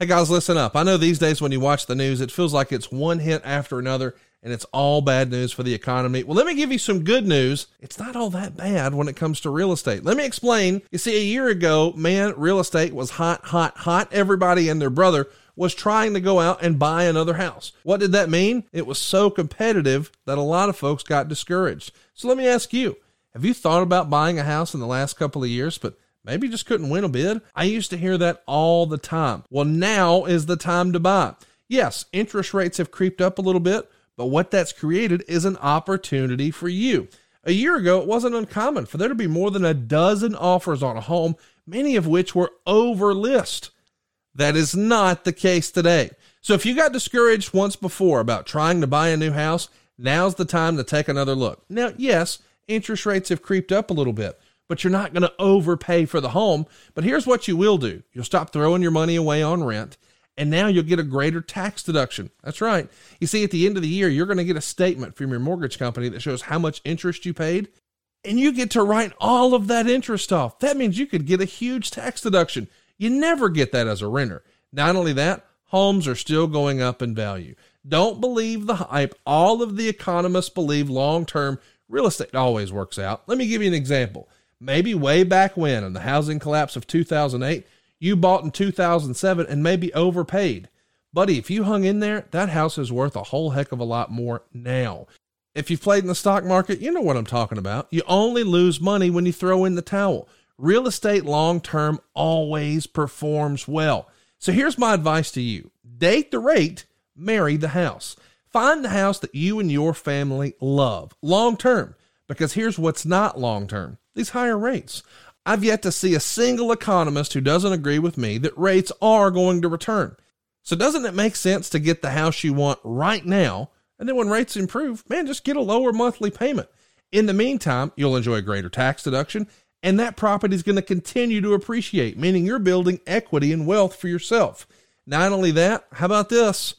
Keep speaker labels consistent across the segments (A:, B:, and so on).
A: Hey guys, listen up. I know these days when you watch the news, it feels like it's one hit after another and it's all bad news for the economy. Well, let me give you some good news. It's not all that bad when it comes to real estate. Let me explain. You see, a year ago, man, real estate was hot, hot, hot. Everybody and their brother was trying to go out and buy another house. What did that mean? It was so competitive that a lot of folks got discouraged. So let me ask you, have you thought about buying a house in the last couple of years, but Maybe just couldn't win a bid. I used to hear that all the time. Well, now is the time to buy. Yes, interest rates have creeped up a little bit, but what that's created is an opportunity for you. A year ago, it wasn't uncommon for there to be more than a dozen offers on a home, many of which were over list. That is not the case today. So if you got discouraged once before about trying to buy a new house, now's the time to take another look. Now, yes, interest rates have creeped up a little bit but you're not going to overpay for the home. But here's what you will do you'll stop throwing your money away on rent, and now you'll get a greater tax deduction. That's right. You see, at the end of the year, you're going to get a statement from your mortgage company that shows how much interest you paid, and you get to write all of that interest off. That means you could get a huge tax deduction. You never get that as a renter. Not only that, homes are still going up in value. Don't believe the hype. All of the economists believe long term real estate always works out. Let me give you an example maybe way back when in the housing collapse of 2008, you bought in 2007 and maybe overpaid. Buddy, if you hung in there, that house is worth a whole heck of a lot more now. If you've played in the stock market, you know what I'm talking about. You only lose money when you throw in the towel. Real estate long term always performs well. So here's my advice to you date the rate, marry the house. Find the house that you and your family love long term, because here's what's not long term these higher rates. I've yet to see a single economist who doesn't agree with me that rates are going to return. So, doesn't it make sense to get the house you want right now? And then when rates improve, man, just get a lower monthly payment. In the meantime, you'll enjoy a greater tax deduction, and that property is going to continue to appreciate, meaning you're building equity and wealth for yourself. Not only that, how about this?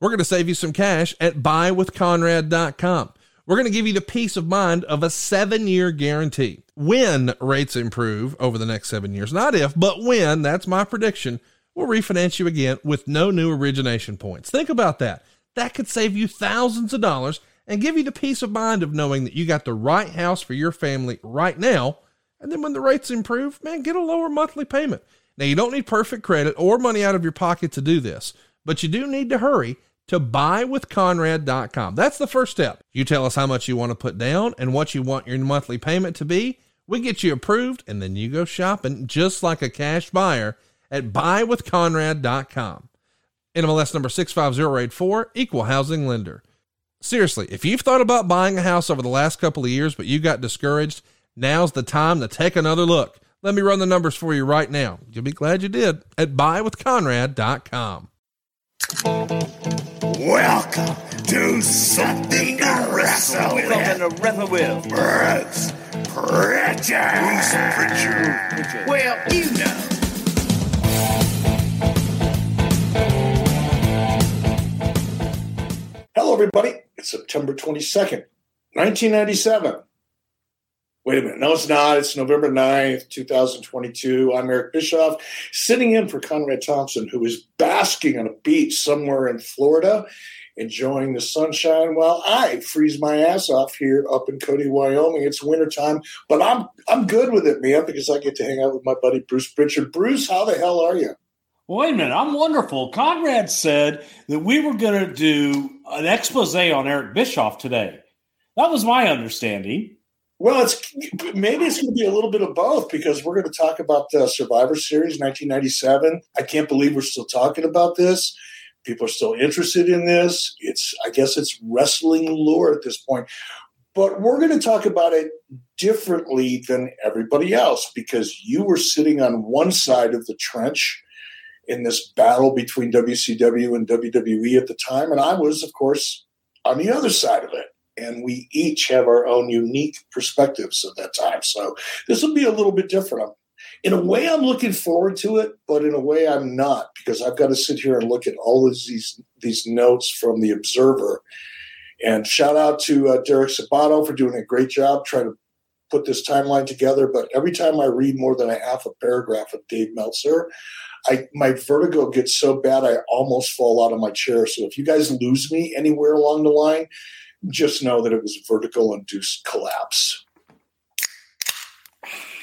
A: We're going to save you some cash at buywithconrad.com. We're going to give you the peace of mind of a seven year guarantee. When rates improve over the next seven years, not if, but when, that's my prediction, we'll refinance you again with no new origination points. Think about that. That could save you thousands of dollars and give you the peace of mind of knowing that you got the right house for your family right now. And then when the rates improve, man, get a lower monthly payment. Now, you don't need perfect credit or money out of your pocket to do this, but you do need to hurry to buywithconrad.com. That's the first step. You tell us how much you want to put down and what you want your monthly payment to be. We get you approved and then you go shopping just like a cash buyer at buywithconrad.com. NMLS number 65084, equal housing lender. Seriously, if you've thought about buying a house over the last couple of years but you got discouraged, now's the time to take another look. Let me run the numbers for you right now. You'll be glad you did at buywithconrad.com.
B: Welcome, to something to wrestle with.
C: Something to wrestle with.
B: Bruce Prichard. Bruce Prichard. Well, you know.
D: Hello, everybody. It's September 22nd, 1997. Wait a minute. No, it's not. It's November 9th, 2022. I'm Eric Bischoff, sitting in for Conrad Thompson, who is basking on a beach somewhere in Florida, enjoying the sunshine while I freeze my ass off here up in Cody, Wyoming. It's wintertime, but I'm I'm good with it, man, because I get to hang out with my buddy Bruce Prichard. Bruce, how the hell are you?
E: Wait a minute, I'm wonderful. Conrad said that we were going to do an expose on Eric Bischoff today. That was my understanding.
D: Well, it's maybe it's going to be a little bit of both because we're going to talk about the Survivor Series 1997. I can't believe we're still talking about this. People are still interested in this. It's I guess it's wrestling lore at this point. But we're going to talk about it differently than everybody else because you were sitting on one side of the trench in this battle between WCW and WWE at the time. And I was, of course, on the other side of it. And we each have our own unique perspectives at that time. So this will be a little bit different. In a way, I'm looking forward to it, but in a way, I'm not because I've got to sit here and look at all of these these notes from the Observer. And shout out to uh, Derek Sabato for doing a great job trying to put this timeline together. But every time I read more than a half a paragraph of Dave Meltzer, I my vertigo gets so bad I almost fall out of my chair. So if you guys lose me anywhere along the line, just know that it was vertical induced collapse.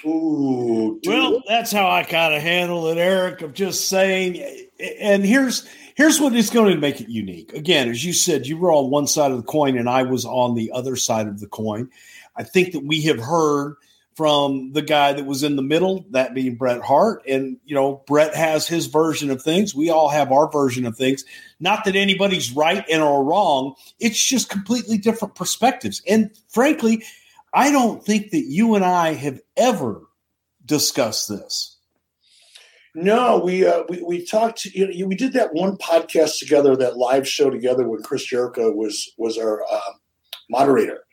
D: Ooh, dude.
E: Well, that's how I kind of handle it, Eric. Of just saying, and here's here's what is going to make it unique. Again, as you said, you were on one side of the coin, and I was on the other side of the coin. I think that we have heard from the guy that was in the middle, that being Bret Hart. And, you know, Bret has his version of things. We all have our version of things. Not that anybody's right and or wrong. It's just completely different perspectives. And frankly, I don't think that you and I have ever discussed this.
D: No, we uh, we we talked. You know, we did that one podcast together, that live show together when Chris Jericho was was our uh, moderator,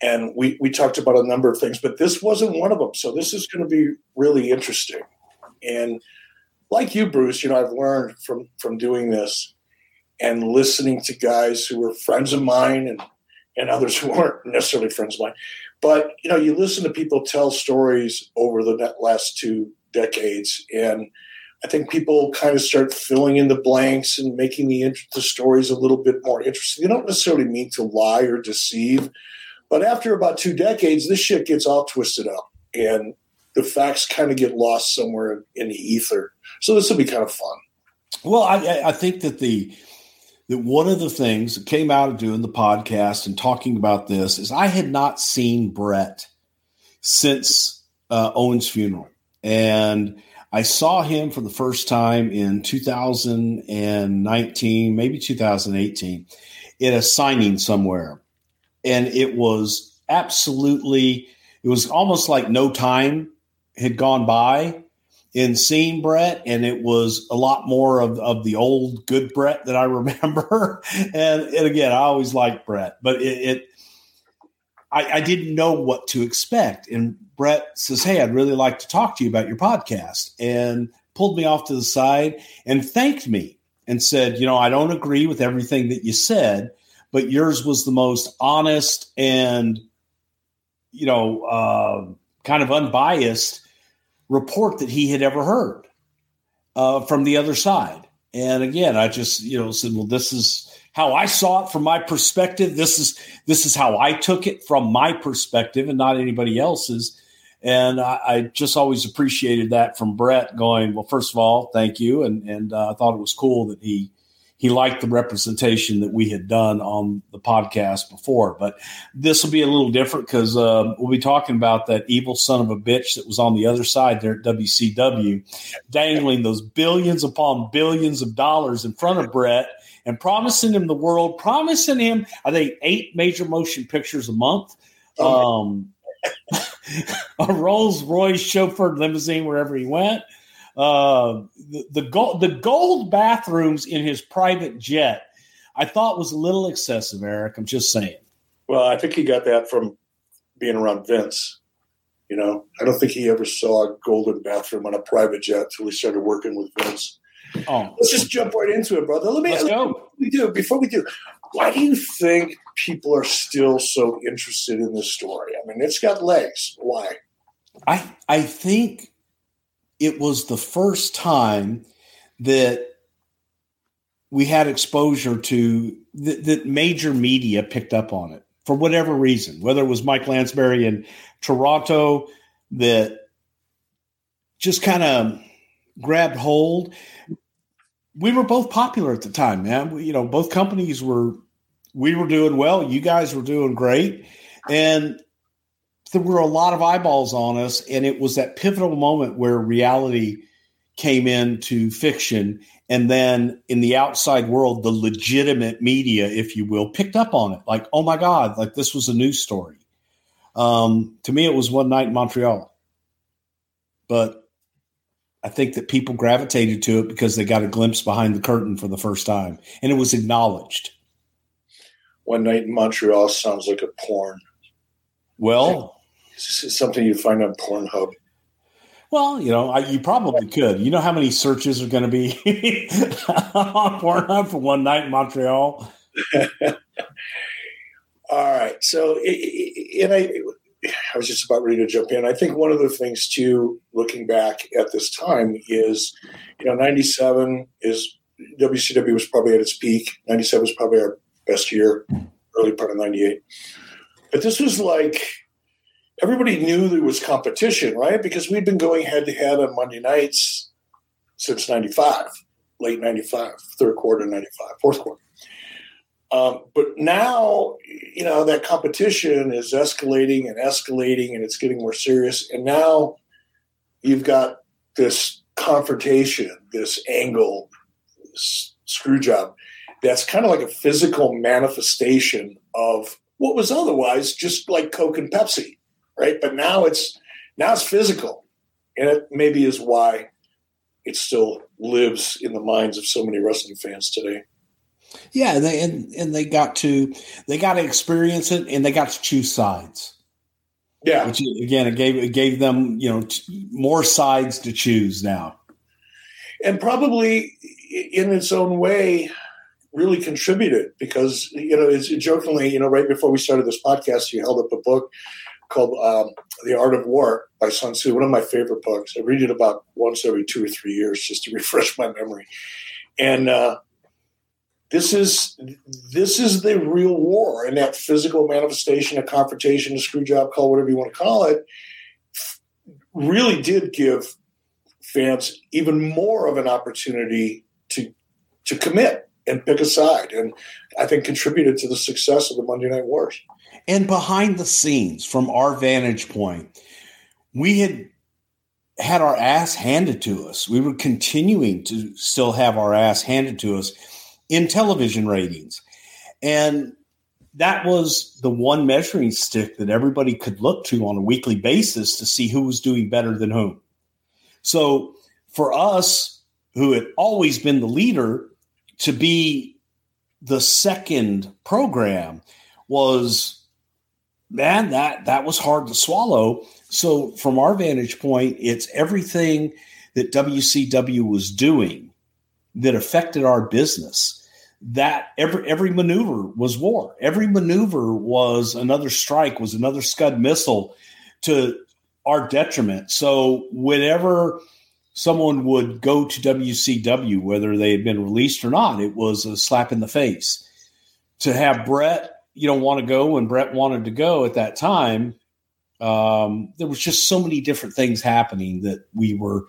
D: and we we talked about a number of things, but this wasn't one of them. So this is going to be really interesting. And like you, Bruce, you know, I've learned from from doing this and listening to guys who were friends of mine and and others who weren't necessarily friends of mine. But you know, you listen to people tell stories over the last two decades, and I think people kind of start filling in the blanks and making the the stories a little bit more interesting. They don't necessarily mean to lie or deceive, but after about two decades, this shit gets all twisted up, and the facts kind of get lost somewhere in the ether. So this will be kind of fun.
E: Well, I, I think that the that one of the things that came out of doing the podcast and talking about this is I had not seen Bret since uh, Owen's funeral, and I saw him for the first time in 2019, maybe 2018, in a signing somewhere, and it was absolutely. It was almost like no time had gone by in seeing Bret, and it was a lot more of, of the old good Bret that I remember. and, and again, I always liked Bret, but it, it I, I, didn't know what to expect. And Bret says, Hey, I'd really like to talk to you about your podcast, and pulled me off to the side and thanked me and said, You know, I don't agree with everything that you said, but yours was the most honest and, you know, uh, kind of unbiased report that he had ever heard uh, from the other side. And again, I just you know said, well, this is how I saw it from my perspective. This is this is how I took it from my perspective, and not anybody else's. And I, I just always appreciated that from Bret Going well, first of all, thank you, and and uh, I thought it was cool that he he liked the representation that we had done on the podcast before. But this will be a little different because uh, we'll be talking about that evil son of a bitch that was on the other side there at WCW, dangling those billions upon billions of dollars in front of Bret and promising him the world, promising him, I think, eight major motion pictures a month. Um, a Rolls Royce chauffeured limousine wherever he went. Uh, the, the gold the gold bathrooms in his private jet. I thought was a little excessive, Eric. I'm just saying.
D: Well, I think he got that from being around Vince. You know, I don't think he ever saw a golden bathroom on a private jet till he started working with Vince.
E: Oh,
D: Let's just jump right into it, brother. Let me,
E: Let's
D: let
E: go.
D: we do before we do. Why do you think people are still so interested in this story? I mean, it's got legs. Why?
E: I I think it was the first time that we had exposure to that, that major media picked up on it for whatever reason, whether it was Mike Landsberg in Toronto that just kind of grabbed hold. We were both popular at the time, man. We, you know, both companies were we were doing well. You guys were doing great, and there were a lot of eyeballs on us, and it was that pivotal moment where reality came into fiction, and then in the outside world, the legitimate media, if you will, picked up on it. Like, oh my god, like this was a news story. Um, to me, it was one night in Montreal, but I think that people gravitated to it because they got a glimpse behind the curtain for the first time, and it was acknowledged.
D: One night in Montreal sounds like a porn.
E: Well,
D: Something you find on Pornhub.
E: Well, you know, I, you probably could. You know how many searches are going to be on Pornhub for one night in Montreal?
D: All right. So, and I, I was just about ready to jump in. I think one of the things too, looking back at this time, is you know, '97 is WCW was probably at its peak. '97 was probably our best year, early part of '98. But this was like everybody knew there was competition, right? Because we'd been going head to head on Monday nights since '95, late '95, third quarter '95, fourth quarter. Um, but now, you know, that competition is escalating and escalating and it's getting more serious. And now you've got this confrontation, this angle, this screw job that's kind of like a physical manifestation of what was otherwise just like Coke and Pepsi, right? But now it's now it's physical. And it maybe is why it still lives in the minds of so many wrestling fans today.
E: Yeah, they and, and they got to they got to experience it, and they got to choose sides.
D: Yeah.
E: Which again, it gave it gave them you know t- more sides to choose now.
D: and probably in its own way really contributed because you know it's jokingly you know right before we started this podcast you held up a book called um, the art of war by sun tzu one of my favorite books i read it about once every two or three years just to refresh my memory and uh, this is this is the real war and that physical manifestation a confrontation a screw job call whatever you want to call it really did give fans even more of an opportunity to to commit and pick a side, and I think contributed to the success of the Monday Night Wars.
E: And behind the scenes, from our vantage point, we had had our ass handed to us. We were continuing to still have our ass handed to us in television ratings. And that was the one measuring stick that everybody could look to on a weekly basis to see who was doing better than whom. So for us, who had always been the leader, to be the second program was man that that was hard to swallow. So from our vantage point it's everything that WCW was doing that affected our business. That every every maneuver was war. Every maneuver was another strike was another scud missile to our detriment. So whenever someone would go to WCW, whether they had been released or not, it was a slap in the face. To have Bret, you know, want to go when Bret wanted to go at that time, um, there was just so many different things happening that we were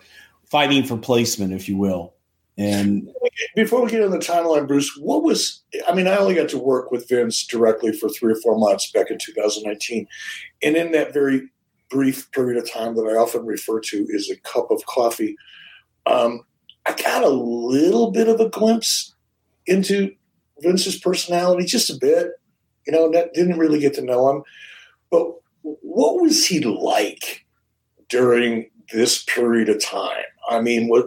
E: fighting for placement, if you will. And
D: Before we get on the timeline, Bruce, what was I mean, I only got to work with Vince directly for three or four months back in 2019. And in that very brief period of time that I often refer to as a cup of coffee, um, I got a little bit of a glimpse into Vince's personality, just a bit. You know, didn't really get to know him. But what was he like during this period of time? I mean, what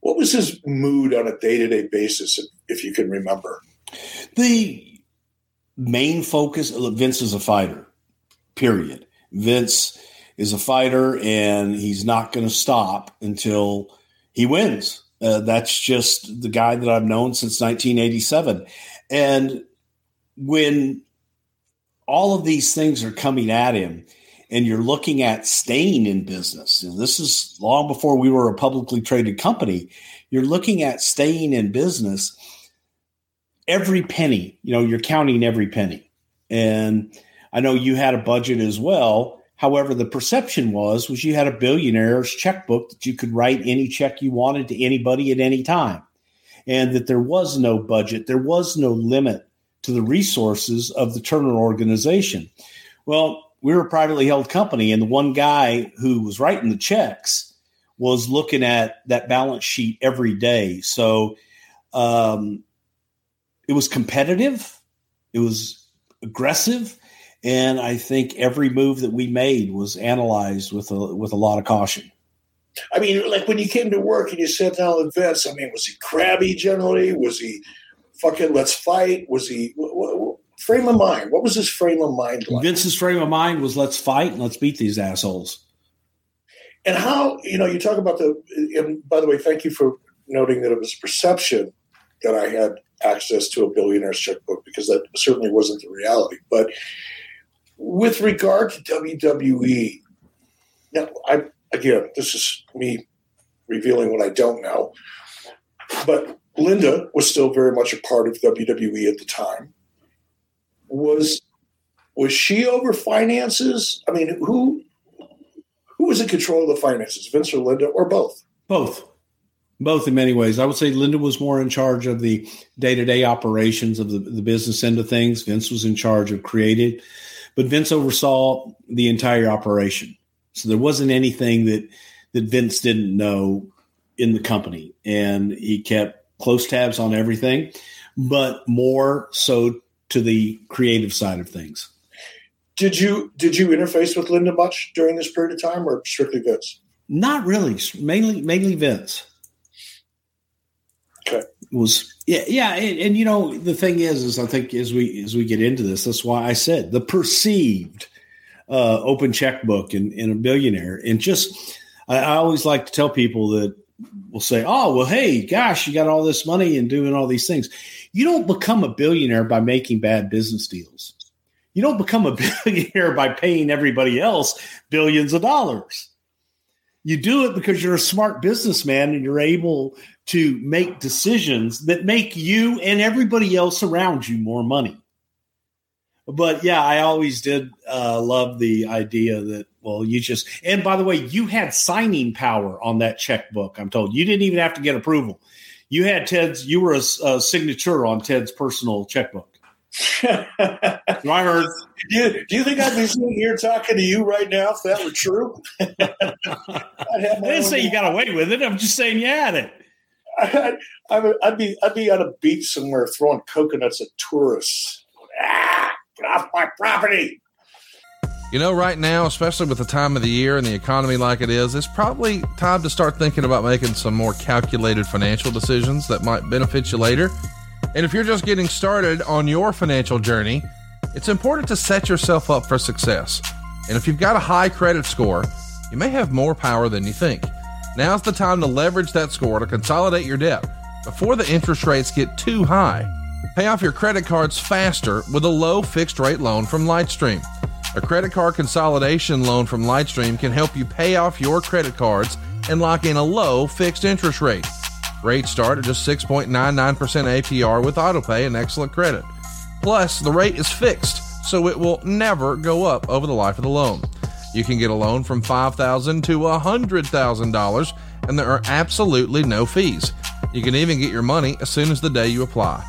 D: what was his mood on a day to day basis, if, if you can remember?
E: The main focus of Vince is a fighter, period. Vince is a fighter and he's not going to stop until he wins. Uh, that's just the guy that I've known since 1987. And when all of these things are coming at him, and you're looking at staying in business, and this is long before we were a publicly traded company, you're looking at staying in business. Every penny, you know, you're counting every penny. And I know you had a budget as well. However, the perception was was you had a billionaire's checkbook that you could write any check you wanted to anybody at any time. And that there was no budget, there was no limit to the resources of the Turner organization. Well, we were a privately held company, and the one guy who was writing the checks was looking at that balance sheet every day. So um, it was competitive, it was aggressive, and I think every move that we made was analyzed with a with a lot of caution.
D: I mean, like when you came to work and you sat down with Vince, I mean, was he crabby generally? Was he fucking let's fight? Was he what, what, frame of mind? What was his frame of mind like?
E: Vince's frame of mind was let's fight and let's beat these assholes.
D: And how you know you talk about the and by the way, thank you for noting that it was perception that I had access to a billionaire's checkbook because that certainly wasn't the reality. But with regard to WWE, now I again, this is me revealing what I don't know, but Linda was still very much a part of WWE at the time. Was was she over finances? I mean, who who was in control of the finances, Vince or Linda, or both?
E: Both. Both in many ways. I would say Linda was more in charge of the day to day operations of the, the business end of things. Vince was in charge of creative, but Vince oversaw the entire operation. So there wasn't anything that that Vince didn't know in the company, and he kept close tabs on everything, but more so to the creative side of things.
D: Did you did you interface with Linda much during this period of time, or strictly Vince?
E: Not really. Mainly mainly Vince.
D: Okay.
E: Was yeah yeah, and, and you know the thing is is I think as we as we get into this, that's why I said the perceived uh, open checkbook in, in a billionaire, and just I, I always like to tell people that will say, "Oh, well, hey, gosh, you got all this money and doing all these things." You don't become a billionaire by making bad business deals. You don't become a billionaire by paying everybody else billions of dollars. You do it because you're a smart businessman and you're able to make decisions that make you and everybody else around you more money. But yeah, I always did uh, love the idea that well, you just and by the way, you had signing power on that checkbook. I'm told you didn't even have to get approval. You had Ted's. You were a, a signature on Ted's personal checkbook. I heard.
D: Do you, do you think I'd be sitting here talking to you right now if that were true?
E: I didn't say you got away with it. I'm just saying you had it.
D: I'd, I'd, be I'd be on a beach somewhere throwing coconuts at tourists. Ah, get off my property!
A: You know, right now, especially with the time of the year and the economy like it is, it's probably time to start thinking about making some more calculated financial decisions that might benefit you later. And if you're just getting started on your financial journey, it's important to set yourself up for success. And if you've got a high credit score, you may have more power than you think. Now's the time to leverage that score to consolidate your debt before the interest rates get too high. Pay off your credit cards faster with a low fixed rate loan from Lightstream. A credit card consolidation loan from Lightstream can help you pay off your credit cards and lock in a low fixed interest rate. Rates start at just 6.99% APR with autopay and excellent credit. Plus, the rate is fixed, so it will never go up over the life of the loan. You can get a loan from $5,000 to $100,000, and there are absolutely no fees. You can even get your money as soon as the day you apply.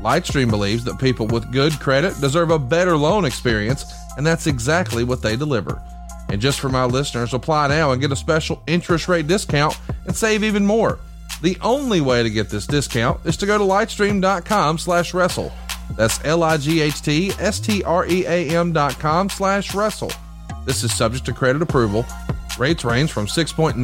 A: Lightstream believes that people with good credit deserve a better loan experience, and that's exactly what they deliver. And just for my listeners, apply now and get a special interest rate discount and save even more. The only way to get this discount is to go to lightstream.com slash wrestle. That's L-I-G-H-T-S-T-R-E-A-M dot com slash wrestle. This is subject to credit approval. Rates range from 6.99%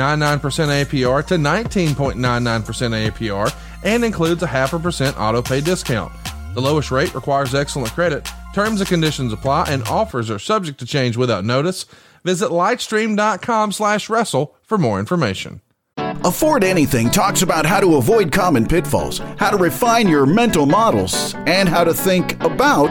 A: APR to 19.99% APR and includes a half a percent auto pay discount. The lowest rate requires excellent credit. Terms and conditions apply, and offers are subject to change without notice. Visit lightstream.com slash wrestle for more information.
C: Afford Anything talks about how to avoid common pitfalls, how to refine your mental models, and how to think about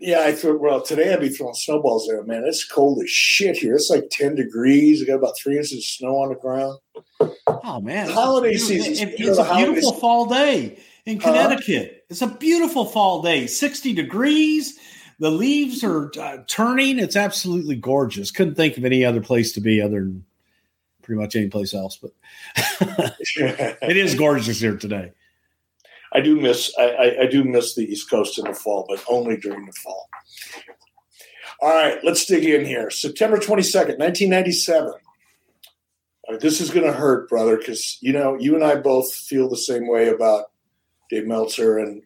D: Yeah, I threw. Well, today I'd be throwing snowballs there, man. It's cold as shit here. It's like ten degrees. I got about three inches of snow on the ground.
E: Oh man,
D: The holiday
E: it's a
D: season.
E: beautiful- it- it's a beautiful fall day in? Connecticut. It's a beautiful fall day. Sixty degrees. The leaves are uh, turning. It's absolutely gorgeous. Couldn't think of any other place to be other than pretty much any place else. But it is gorgeous here today.
D: I do miss I, I, I do miss the East Coast in the fall, but only during the fall. All right, let's dig in here. September twenty second, nineteen ninety seven. This is going to hurt, brother, because you know you and I both feel the same way about Dave Meltzer and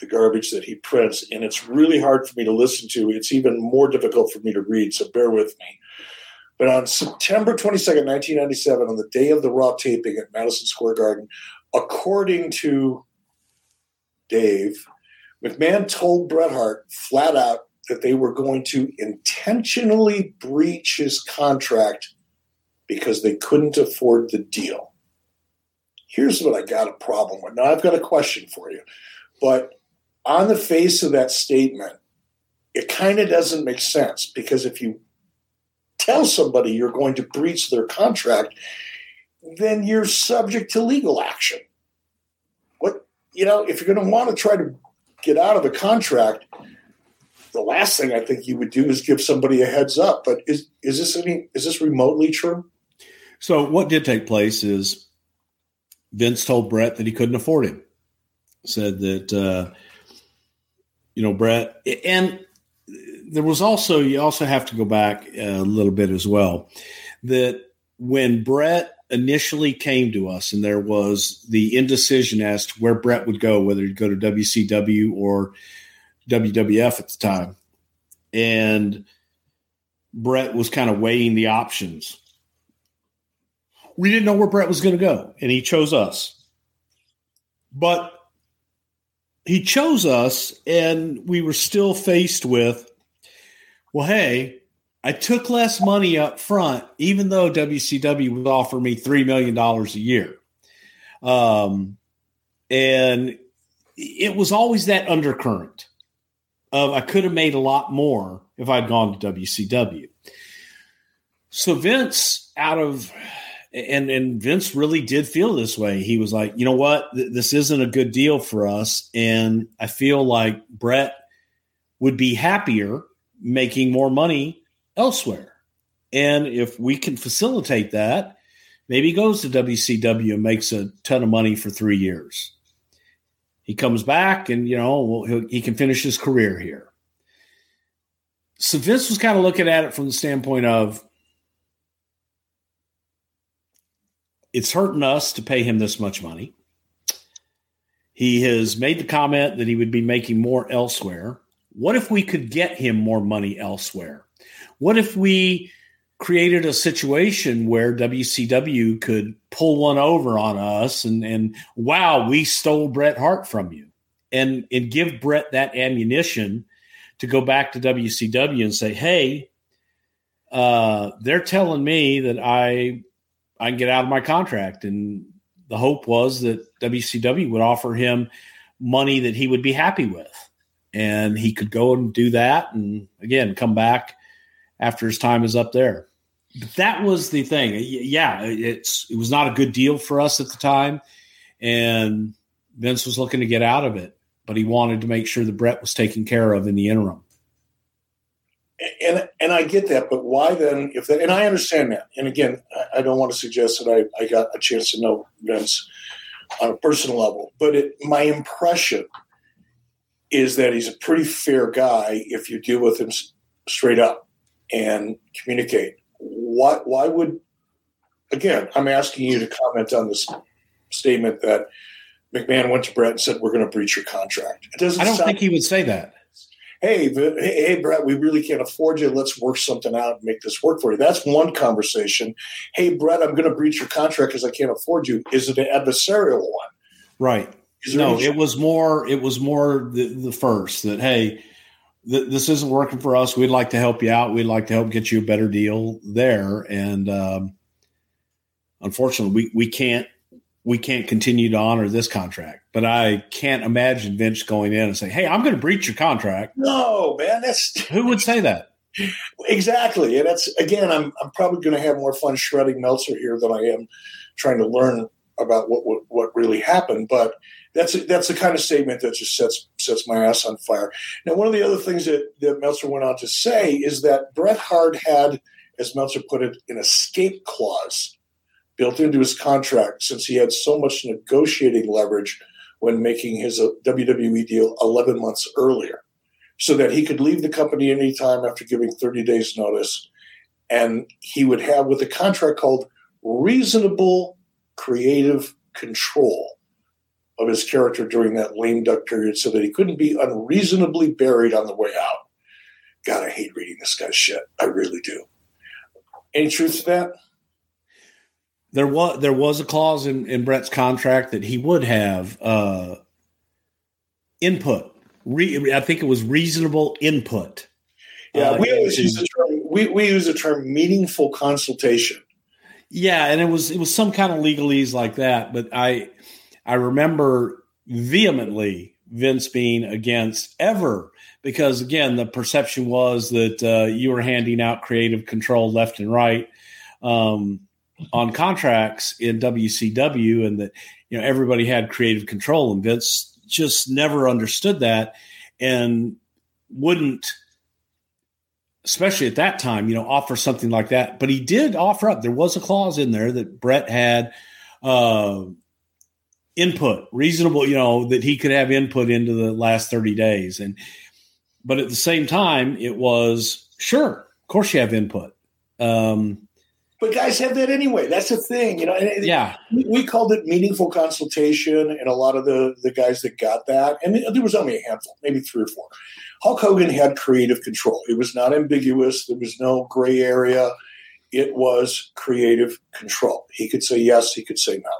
D: the garbage that he prints, and it's really hard for me to listen to. It's even more difficult for me to read, so bear with me. But on September 22nd, 1997, on the day of the Raw taping at Madison Square Garden, according to Dave, McMahon told Bret Hart flat out that they were going to intentionally breach his contract because they couldn't afford the deal. Here's what I got a problem with. Now, I've got a question for you, but on the face of that statement, it kind of doesn't make sense because if you tell somebody you're going to breach their contract, then you're subject to legal action. You know, if you're going to want to try to get out of a contract, the last thing I think you would do is give somebody a heads up. But is is this any is this remotely true?
E: So what did take place is Vince told Bret that he couldn't afford him. Said that uh, you know Bret, and there was also you also have to go back a little bit as well. That when Bret initially came to us, and there was the indecision as to where Bret would go, whether he'd go to WCW or WWF at the time, and Bret was kind of weighing the options we didn't know where Bret was going to go, and he chose us. But he chose us, and we were still faced with, well, hey, I took less money up front, even though WCW would offer me $3 million a year. Um, and it was always that undercurrent of I could have made a lot more if I'd gone to WCW. So Vince, out of and and Vince really did feel this way. He was like, you know what, this isn't a good deal for us, and I feel like Bret would be happier making more money elsewhere. And if we can facilitate that, maybe he goes to WCW and makes a ton of money for three years. He comes back, and you know he can finish his career here. So Vince was kind of looking at it from the standpoint of it's hurting us to pay him this much money. He has made the comment that he would be making more elsewhere. What if we could get him more money elsewhere? What if we created a situation where WCW could pull one over on us and, and wow, we stole Bret Hart from you and, and give Bret that ammunition to go back to WCW and say, hey, uh, they're telling me that I I can get out of my contract. And the hope was that WCW would offer him money that he would be happy with. And he could go and do that and again come back after his time is up there. But that was the thing. Yeah, it's it was not a good deal for us at the time. And Vince was looking to get out of it, but he wanted to make sure that Bret was taken care of in the interim
D: and and I get that, but why then? If that, and I understand that, and again, I, don't want to suggest that I, I got a chance to know Vince on a personal level, but it, my impression is that he's a pretty fair guy if you deal with him straight up, and communicate. Why, why would, again, I'm asking you to comment on this statement that McMahon went to Bret and said, We're going to breach your contract. It doesn't
E: I don't
D: sound-
E: think he would say that.
D: hey, but, hey, hey, Bret, we really can't afford you. Let's work something out and make this work for you. That's one conversation. Hey, Bret, I'm going to breach your contract because I can't afford you. Is it an adversarial one?
E: Right. No,
D: any-
E: it was more. It was more the, the first that hey, th- this isn't working for us. We'd like to help you out. We'd like to help get you a better deal there. And um, unfortunately, we we can't we can't continue to honor this contract. But I can't imagine Vince going in and saying, "Hey, I'm going to breach your contract."
D: No, man, that's
E: Who would say that?
D: exactly. And that's again, I'm I'm probably going to have more fun shredding Meltzer here than I am trying to learn about what what, what really happened. But that's that's the kind of statement that just sets sets my ass on fire. Now, one of the other things that, that Meltzer went on to say is that Bret Hart had, as Meltzer put it, an escape clause built into his contract since he had so much negotiating leverage when making his uh, WWE deal 11 months earlier, so that he could leave the company anytime after giving 30 days notice, and he would have with a contract called reasonable creative control of his character during that lame duck period so that he couldn't be unreasonably buried on the way out. God, I hate reading this guy's shit. I really do. Any truth to that?
E: There was there was a clause in, in Bret's contract that he would have uh, input. Re, I think it was reasonable input.
D: Yeah,
E: Uh,
D: we always use the term we, we use the term meaningful consultation.
E: Yeah, and it was it was some kind of legalese like that. But I I remember vehemently Vince being against ever because again the perception was that uh, you were handing out creative control left and right um, on contracts in WCW, and that you know everybody had creative control, and Vince just never understood that and wouldn't especially at that time, you know, offer something like that. But he did offer up. There was a clause in there that Bret had uh, input, reasonable, you know, that he could have input into the last 30 days. And, but at the same time, it was sure, of course you have input. Um,
D: But guys have that anyway. That's the thing, you know. and-
E: yeah.
D: we, we called it meaningful consultation, and a lot of the the guys that got that, and there was only a handful, maybe three or four. Hulk Hogan had creative control. It was not ambiguous. There was no gray area. It was creative control. He could say yes. He could say no.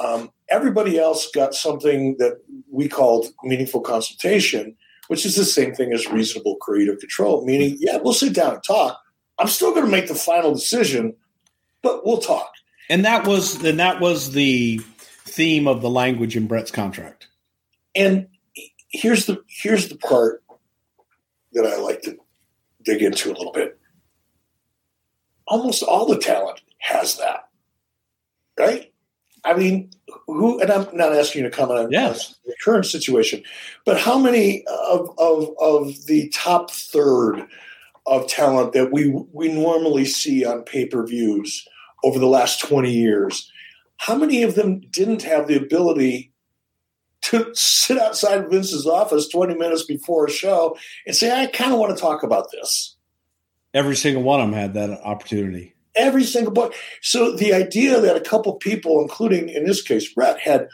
D: Um, everybody else got something that we called meaningful consultation, which is the same thing as reasonable creative control. Meaning, yeah, we'll sit down and talk. I'm still going to make the final decision, but we'll talk.
E: And that was, and that was the theme of the language in Bret's contract.
D: And here's the here's the part that I like to dig into a little bit. Almost all the talent has that, right? I mean, who? And I'm not asking you to comment on
E: Yes.
D: the current situation, but how many of of of the top third of talent that we we normally see on pay per views over the last twenty years? How many of them didn't have the ability to sit outside Vince's office 20 minutes before a show and say, I kind of want to talk about this.
E: Every single one of them had that opportunity.
D: Every single book. So the idea that a couple people, including in this case Bret, had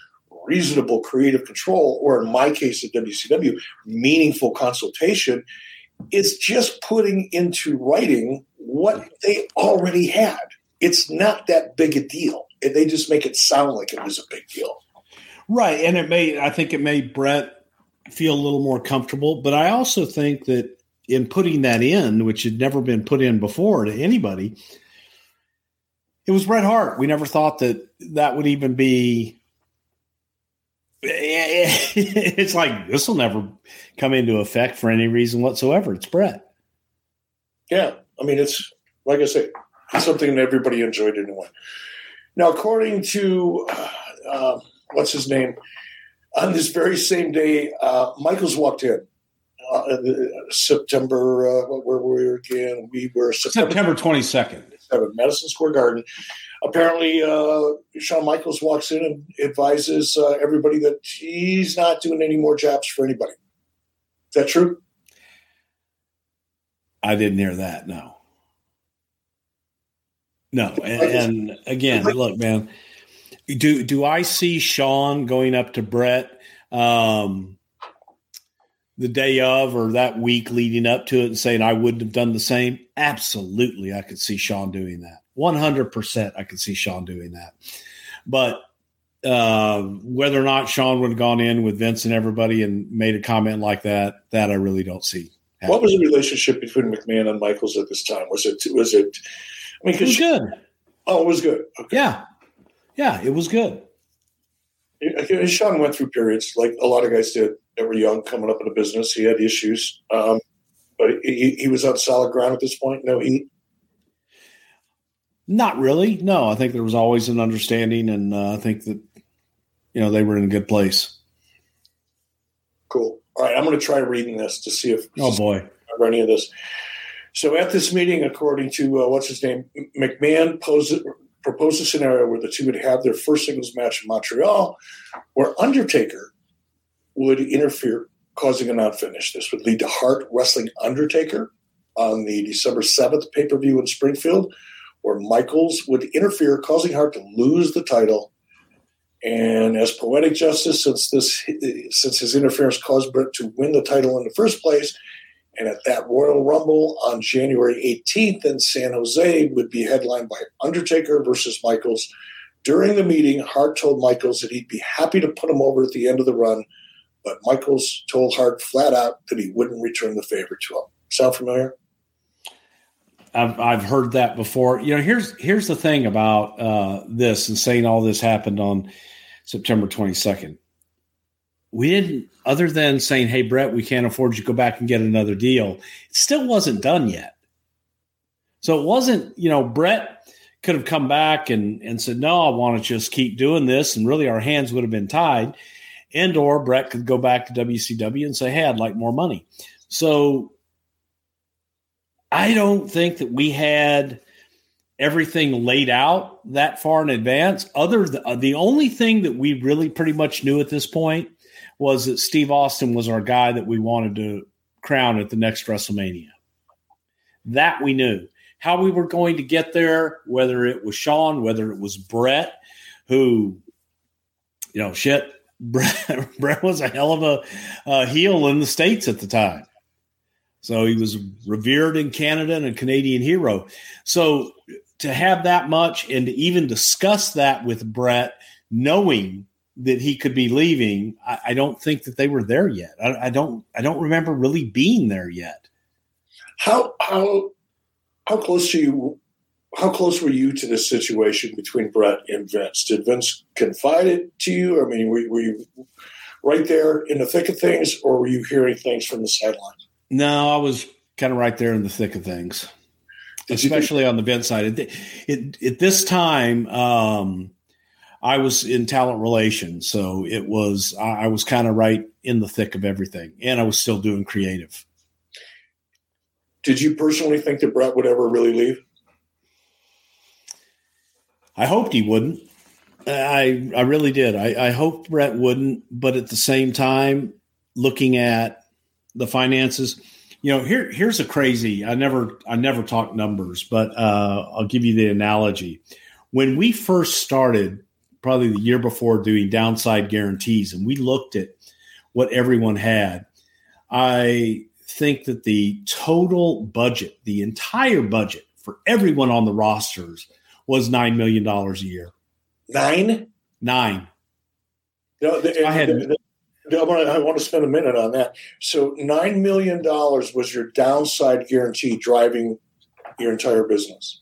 D: reasonable creative control, or in my case at WCW, meaningful consultation, is just putting into writing what they already had. It's not that big a deal. And They just make it sound like it was a big deal.
E: Right. And it made, I think it made Bret feel a little more comfortable. But I also think that in putting that in, which had never been put in before to anybody, it was Bret Hart. We never thought that that would even be. It's like this will never come into effect for any reason whatsoever. It's Bret.
D: Yeah, I mean, it's like I say, it's something that everybody enjoyed anyway. Now, according to uh, uh, what's his name, on this very same day, uh, Michaels walked in. Uh, September, uh, where were we again? We were September,
E: September 22nd.
D: 7, Madison Square Garden. Apparently, uh, Shawn Michaels walks in and advises uh, everybody that he's not doing any more jobs for anybody. Is that true?
E: I didn't hear that. No. No, and, and again, look, man. Do do I see Shawn going up to Bret? um, the day of or that week leading up to it and saying I wouldn't have done the same? Absolutely, I could see Shawn doing that. One hundred percent, I could see Shawn doing that. But uh, whether or not Shawn would have gone in with Vince and everybody and made a comment like that, that I really don't see.
D: Happening. What was the relationship between McMahon and Michaels at this time? Was it was it?
E: I mean, it was good.
D: Oh, it was good.
E: Okay. Yeah, yeah, it was good.
D: Shawn went through periods like a lot of guys did that were young, coming up in the business. He had issues, um, but he, he was on solid ground at this point. No, he.
E: Not really. No, I think there was always an understanding, and uh, I think that you know they were in a good place.
D: Cool. All right, I'm going to try reading this to see if.
E: Oh boy.
D: Any of this. So at this meeting, according to uh, what's his name, McMahon posed, proposed a scenario where the two would have their first singles match in Montreal, where Undertaker would interfere, causing a non-finish. This would lead to Hart wrestling Undertaker on the December 7th pay-per-view in Springfield, where Michaels would interfere, causing Hart to lose the title. And as poetic justice, since this since his interference caused Bret to win the title in the first place, and at that Royal Rumble on January 18th in San Jose would be headlined by Undertaker versus Michaels. During the meeting, Hart told Michaels that he'd be happy to put him over at the end of the run, but Michaels told Hart flat out that he wouldn't return the favor to him. Sound familiar?
E: I've, I've heard that before. You know, here's here's the thing about uh, this and saying all this happened on September 22nd we didn't other than saying hey Bret, we can't afford you to go back and get another deal it still wasn't done yet so it wasn't you know Bret could have come back and, and said no i want to just keep doing this and really our hands would have been tied and or Bret could go back to wcw and say hey i'd like more money so i don't think that we had everything laid out that far in advance other the, uh, the only thing that we really pretty much knew at this point was that Steve Austin was our guy that we wanted to crown at the next WrestleMania. That we knew. How we were going to get there, whether it was Shawn, whether it was Bret, who, you know, shit, Bret, Bret was a hell of a uh, heel in the States at the time. So he was revered in Canada and a Canadian hero. So to have that much and to even discuss that with Bret, knowing that he could be leaving, I, I don't think that they were there yet. I, I, don't. I don't remember really being there yet.
D: How how how close to you? How close were you to this situation between Bret and Vince? Did Vince confide it to you? I mean, were, were you right there in the thick of things, or were you hearing things from the sidelines?
E: No, I was kind of right there in the thick of things, Did especially on the Vince side. It, it, at this time, um, I was in talent relations, so it was I, was kind of right in the thick of everything, and I was still doing creative.
D: Did you personally think that Bret would ever really leave?
E: I hoped he wouldn't. I I really did. I, I hoped Bret wouldn't, but at the same time, looking at the finances, you know, here here's a crazy. I never I never talk numbers, but uh, I'll give you the analogy. When we first started probably the year before doing downside guarantees, and we looked at what everyone had. I think that the total budget, the entire budget for everyone on the rosters was $9 million a year.
D: Nine?
E: Nine.
D: No, the, I had. The, the, I want to spend a minute on that. So, $9 million was your downside guarantee driving your entire business.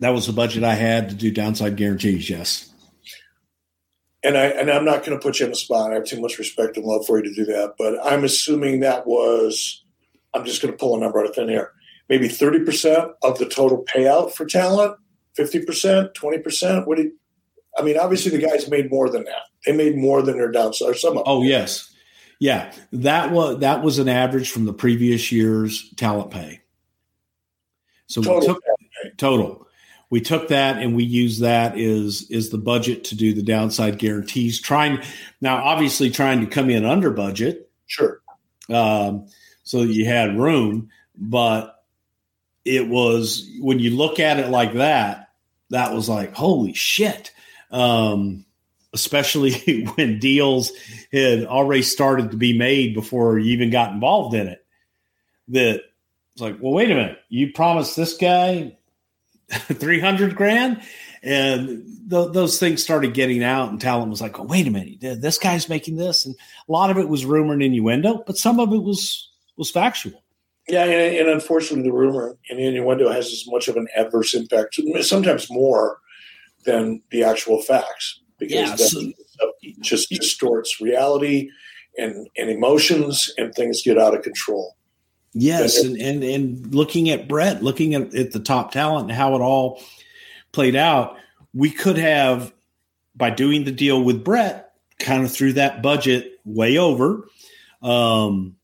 E: That was the budget I had to do downside guarantees, yes
D: and I and I'm not going to put you in the spot. I have too much respect and love for you to do that. But I'm assuming that was. I'm just going to pull a number out of thin air. Maybe 30 percent of the total payout for talent. 50 percent, 20 percent. What do you, I mean? Obviously, the guys made more than that. They made more than their downside. Some of
E: them. Oh yes, yeah. That was that was an average from the previous year's talent pay. So total we took total we took that and we used that is is the budget to do the downside guarantees. Trying now, obviously, trying to come in under budget.
D: Sure.
E: Um, so you had room, but it was when you look at it like that, that was like, holy shit. Um, especially when deals had already started to be made before you even got involved in it. That it's like, well, wait a minute, you promised this guy 300 grand? And th- those things started getting out, and talent was like, oh, wait a minute, this guy's making this. And a lot of it was rumor and innuendo, but some of it was was factual.
D: Yeah, and, and unfortunately, the rumor and innuendo has as much of an adverse impact, sometimes more than the actual facts, because
E: Yeah, so-
D: that just distorts reality and, and emotions, and things get out of control.
E: Yes, and, and and looking at Bret, looking at, at the top talent and how it all played out, we could have by doing the deal with Bret, kind of threw that budget way over. Um,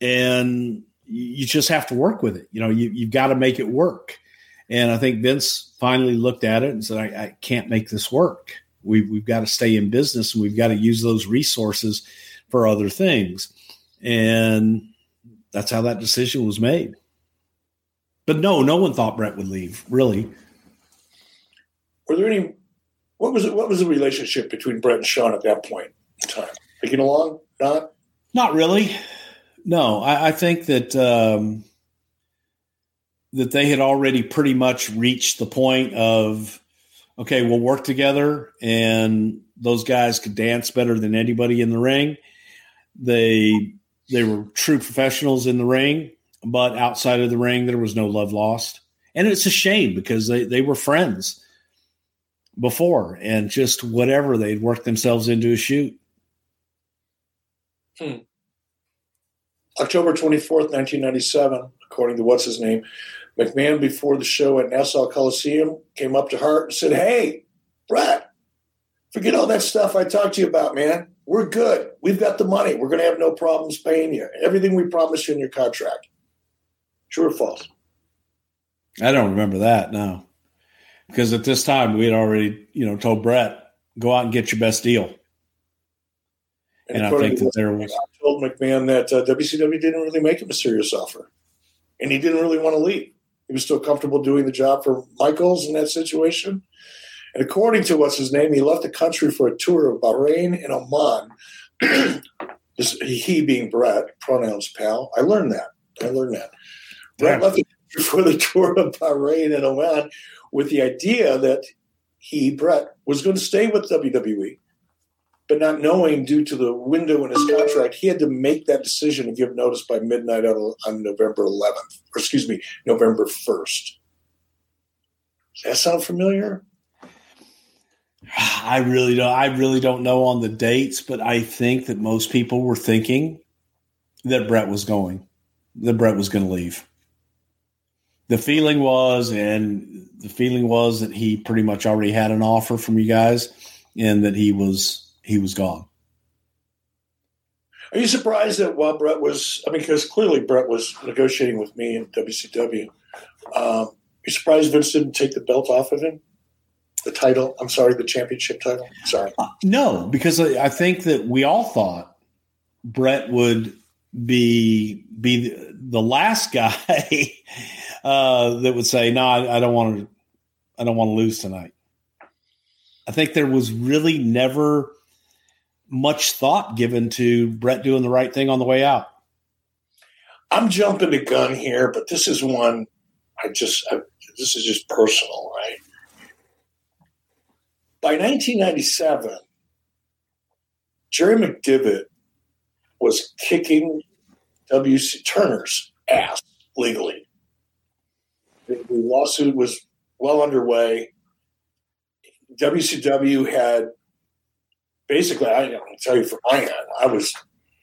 E: and you just have to work with it. You know, you, you've got to make it work. And I think Vince finally looked at it and said, I, I can't make this work. We, we've got to stay in business and we've got to use those resources for other things. And that's how that decision was made. But no, no one thought Bret would leave, really.
D: Were there any? What was it? What was the relationship between Bret and Shawn at that point in time? Picking along? Not.
E: Not really. No, I, I think that um, that they had already pretty much reached the point of okay, we'll work together, and those guys could dance better than anybody in the ring. They they were true professionals in the ring, but outside of the ring, there was no love lost, and it's a shame because they they were friends before, and just whatever they'd worked themselves into a shoot.
D: Hmm. October 24th, 1997, according to what's his name, McMahon, before the show at Nassau Coliseum, came up to Hart and said, Hey, Bret, forget all that stuff I talked to you about, man. We're good. We've got the money. We're going to have no problems paying you. Everything we promised you in your contract. True or false?
E: I don't remember that no, because at this time we had already, you know, told Bret go out and get your best deal, and, I think that there was
D: told McMahon that uh, WCW didn't really make him a serious offer, and he didn't really want to leave. He was still comfortable doing the job for Michaels in that situation. And according to what's his name, he left the country for a tour of Bahrain and Oman. This- he being Bret, pronouns pal. I learned that. I learned that. Bret left the country for the tour of Bahrain and Oman with the idea that he, Bret, was going to stay with WWE but not knowing due to the window in his contract, he had to make that decision and give notice by midnight on, on November 11th, or excuse me, November 1st. Does that sound familiar?
E: I really don't. I really don't know on the dates, but I think that most people were thinking that Bret was going, that Bret was going to leave. The feeling was, and the feeling was that he pretty much already had an offer from you guys, and that he was he was gone.
D: Are you surprised that while Bret was, I mean, because clearly Bret was negotiating with me in WCW, um, you surprised Vince didn't take the belt off of him? The title, I'm sorry, the championship title? Sorry.
E: No, because I I think that we all thought Bret would be be the, the last guy uh, that would say, "No, I, I don't want to. I don't want to lose tonight." I think there was really never much thought given to Bret doing the right thing on the way out.
D: I'm jumping the gun here, but this is one I just, I, this is just personal, right? By 1997, Jerry McDevitt was kicking WC Turner's ass legally. The, the lawsuit was well underway. WCW had basically, I can tell you my end, I was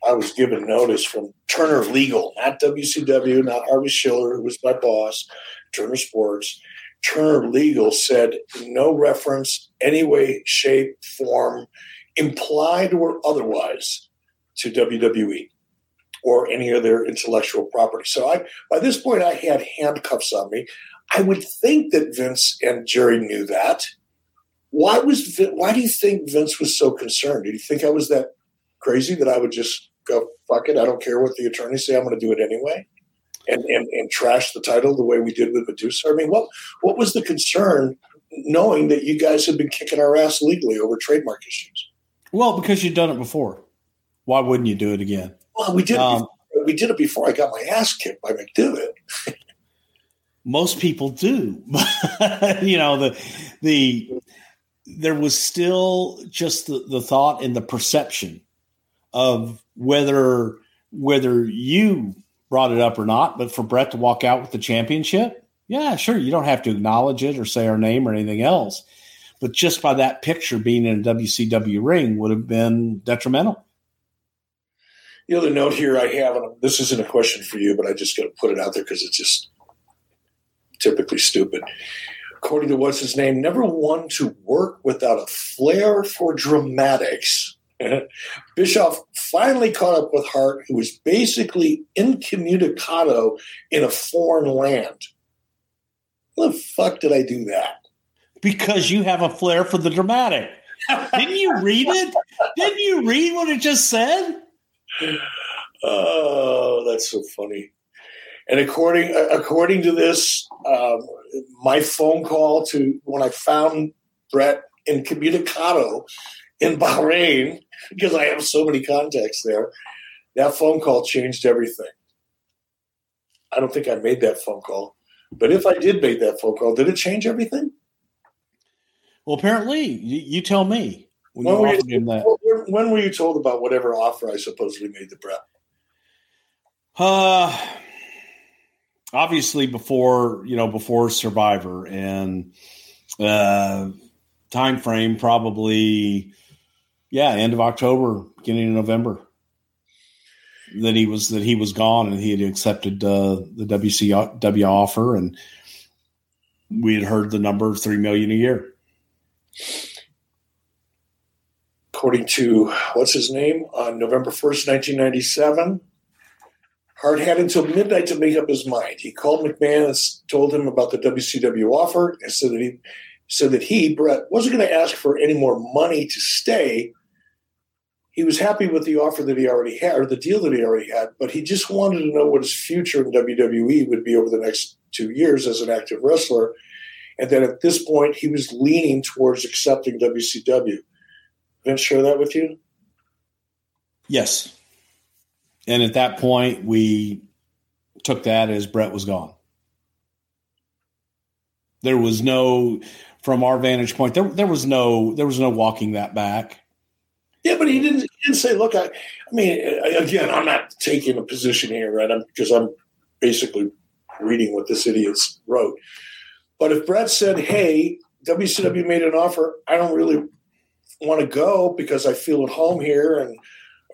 D: I was given notice from Turner Legal, not WCW, not Harvey Schiller, who was my boss, Turner Sports. Turner Legal said no reference, any way, shape, form, implied or otherwise, to WWE or any of their intellectual property. So I, by this point, I had handcuffs on me. I would think that Vince and Jerry knew that. Why was why do you think Vince was so concerned? Did you think I was that crazy that I would just go fuck it? I don't care what the attorneys say. I'm going to do it anyway. and, and, and trash the title the way we did with Medusa? I mean, what what was the concern knowing that you guys had been kicking our ass legally over trademark issues?
E: Well, because you'd done it before. Why wouldn't you do it again?
D: Well, we did.
E: Um,
D: it before, we did it before I got my ass kicked by McDevitt.
E: most people do. you know, the the there was still just the, the thought and the perception of whether whether you brought it up or not, but for Bret to walk out with the championship, yeah, sure, you don't have to acknowledge it or say our name or anything else. But just by that picture being in a WCW ring would have been detrimental.
D: The other note here I have, and this isn't a question for you, but I just got to put it out there because it's just typically stupid. According to what's his name, never one to work without a flair for dramatics. Bischoff finally caught up with Hart, who was basically incommunicado in a foreign land. What the fuck did I do that?
E: Because you have a flair for the dramatic. Didn't you read it? Didn't you read what it just said?
D: Oh, that's so funny. And according according to this, um, my phone call to when I found Bret in incommunicado in Bahrain because I have so many contacts there. That phone call changed everything. I don't think I made that phone call, but if I did make that phone call, did it change everything?
E: Well, apparently, you, you tell me. When,
D: When were you,
E: him that.
D: when- when were you told about whatever offer I supposedly made to Bret?
E: Uh, obviously before you know before Survivor and uh, time frame probably yeah end of October beginning of November that he was that he was gone and he had accepted uh, the WCW offer and we had heard the number of three million a year.
D: according to what's his name, on November 1st, 1997. Hart had until midnight to make up his mind. He called McMahon and told him about the WCW offer and said that he said that he, Bret, wasn't going to ask for any more money to stay. He was happy with the offer that he already had, or the deal that he already had, but he just wanted to know what his future in WWE would be over the next two years as an active wrestler. And that at this point, he was leaning towards accepting WCW. Vince share that with you?
E: Yes. And at that point, we took that as Bret was gone. There was no, from our vantage point, there, there was no, there was no walking that back.
D: Yeah, but he didn't, he didn't say, look, I, I mean, again, I'm not taking a position here, right? I'm, because I'm basically reading what this idiot wrote. But if Bret said, hey, WCW made an offer, I don't really want to go because I feel at home here. And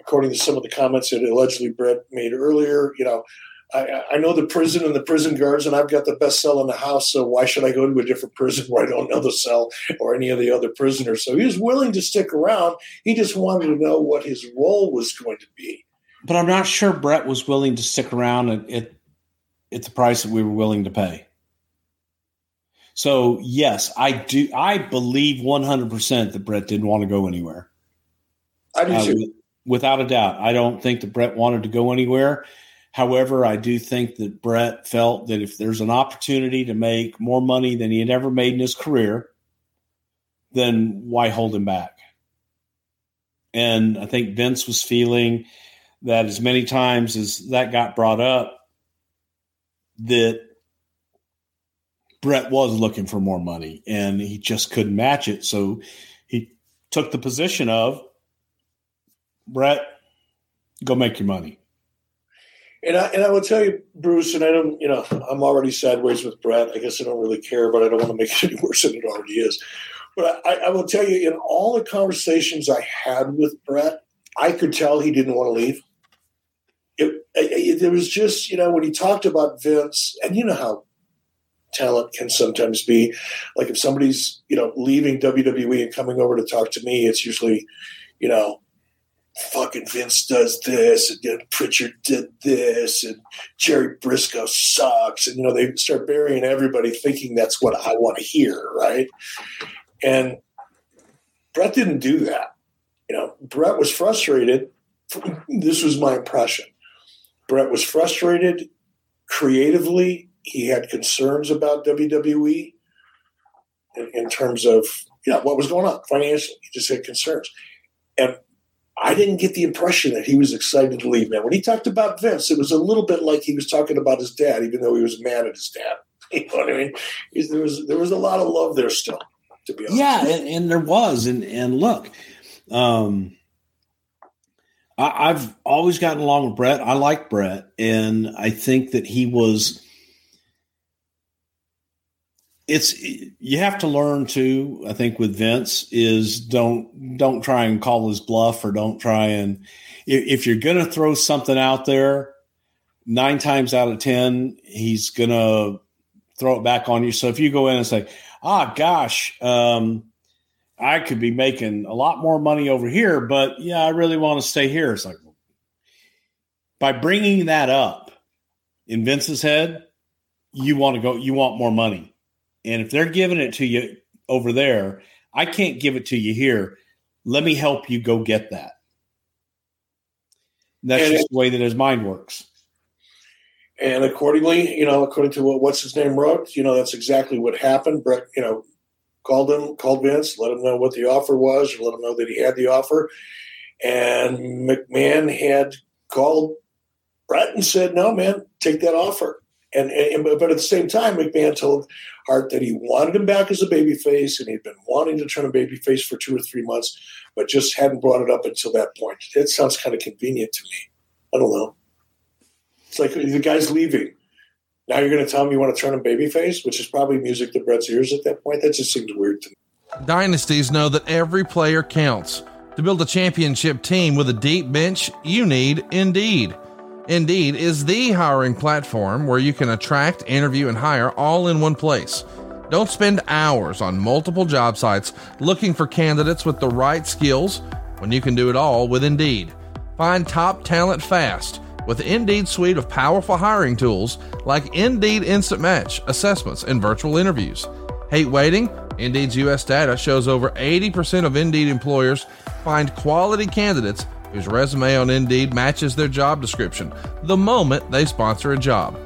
D: according to some of the comments that allegedly Bret made earlier, you know, I, I know the prison and the prison guards, and I've got the best cell in the house. So why should I go to a different prison where I don't know the cell or any of the other prisoners? So he was willing to stick around. He just wanted to know what his role was going to be.
E: But I'm not sure Bret was willing to stick around at, at, at the price that we were willing to pay. So yes, I do. I believe 100% that Bret didn't want to go anywhere.
D: I do
E: Uh,
D: too.
E: Without a doubt. I don't think that Bret wanted to go anywhere. However, I do think that Bret felt that if there's an opportunity to make more money than he had ever made in his career, then why hold him back? And I think Vince was feeling that as many times as that got brought up, that Bret was looking for more money and he just couldn't match it. So he took the position of Bret, go make your money.
D: And I, and I will tell you, Bruce, and I don't, you know, I'm already sideways with Bret. I guess I don't really care, but I don't want to make it any worse than it already is. But I, I will tell you, in all the conversations I had with Bret, I could tell he didn't want to leave. It, it, there was just, you know, when he talked about Vince, and you know how talent can sometimes be. Like if somebody's, you know, leaving WWE and coming over to talk to me, it's usually, you know, fucking Vince does this, and then Prichard did this, and Jerry Brisco sucks, and you know they start burying everybody, thinking that's what I want to hear, right? And Bret didn't do that. You know, Bret was frustrated. This was my impression. Bret was frustrated, creatively, he had concerns about WWE in, in terms of you know what was going on financially. He just had concerns, and I didn't get the impression that he was excited to leave. Man, when he talked about Vince, it was a little bit like he was talking about his dad, even though he was mad at his dad. You know what I mean? There was there was a lot of love there still. To be honest,
E: Yeah, and, and there was, and and look, um, I, I've always gotten along with Bret. I like Bret, and I think that he was. It's you have to learn to I think with Vince is don't don't try and call his bluff or don't try and if, you're going to throw something out there, nine times out of ten he's going to throw it back on you. So if you go in and say, "Ah, gosh," um, I could be making a lot more money over here, but yeah, I really want to stay here. It's like by bringing that up in Vince's head, you want to go, you want more money. And if they're giving it to you over there, I can't give it to you here. Let me help you go get that. That's
D: And
E: just the way that his mind works.
D: and accordingly, you know, according to what what's his name wrote, you know, that's exactly what happened. Bret, you know, called him, called Vince, let him know what the offer was, or let him know that he had the offer. And McMahon had called Bret and said, "No, man, take that offer." And, and but at the same time, McMahon told Hart that he wanted him back as a babyface, and he'd been wanting to turn a babyface for two or three months, but just hadn't brought it up until that point. It sounds kind of convenient to me. I don't know. It's like the guy's leaving. Now you're going to tell him you want to turn him babyface, which is probably music to Bret's ears at that point. That just seems weird to me.
A: Dynasties know that every player counts. To build a championship team with a deep bench, you need Indeed. Indeed is the hiring platform where you can attract, interview, and hire all in one place. Don't spend hours on multiple job sites looking for candidates with the right skills when you can do it all with Indeed. Find top talent fast with Indeed's suite of powerful hiring tools like Indeed Instant Match, assessments, and virtual interviews. Hate waiting? Indeed's US data shows over 80% of Indeed employers find quality candidates whose resume on Indeed matches their job description the moment they sponsor a job.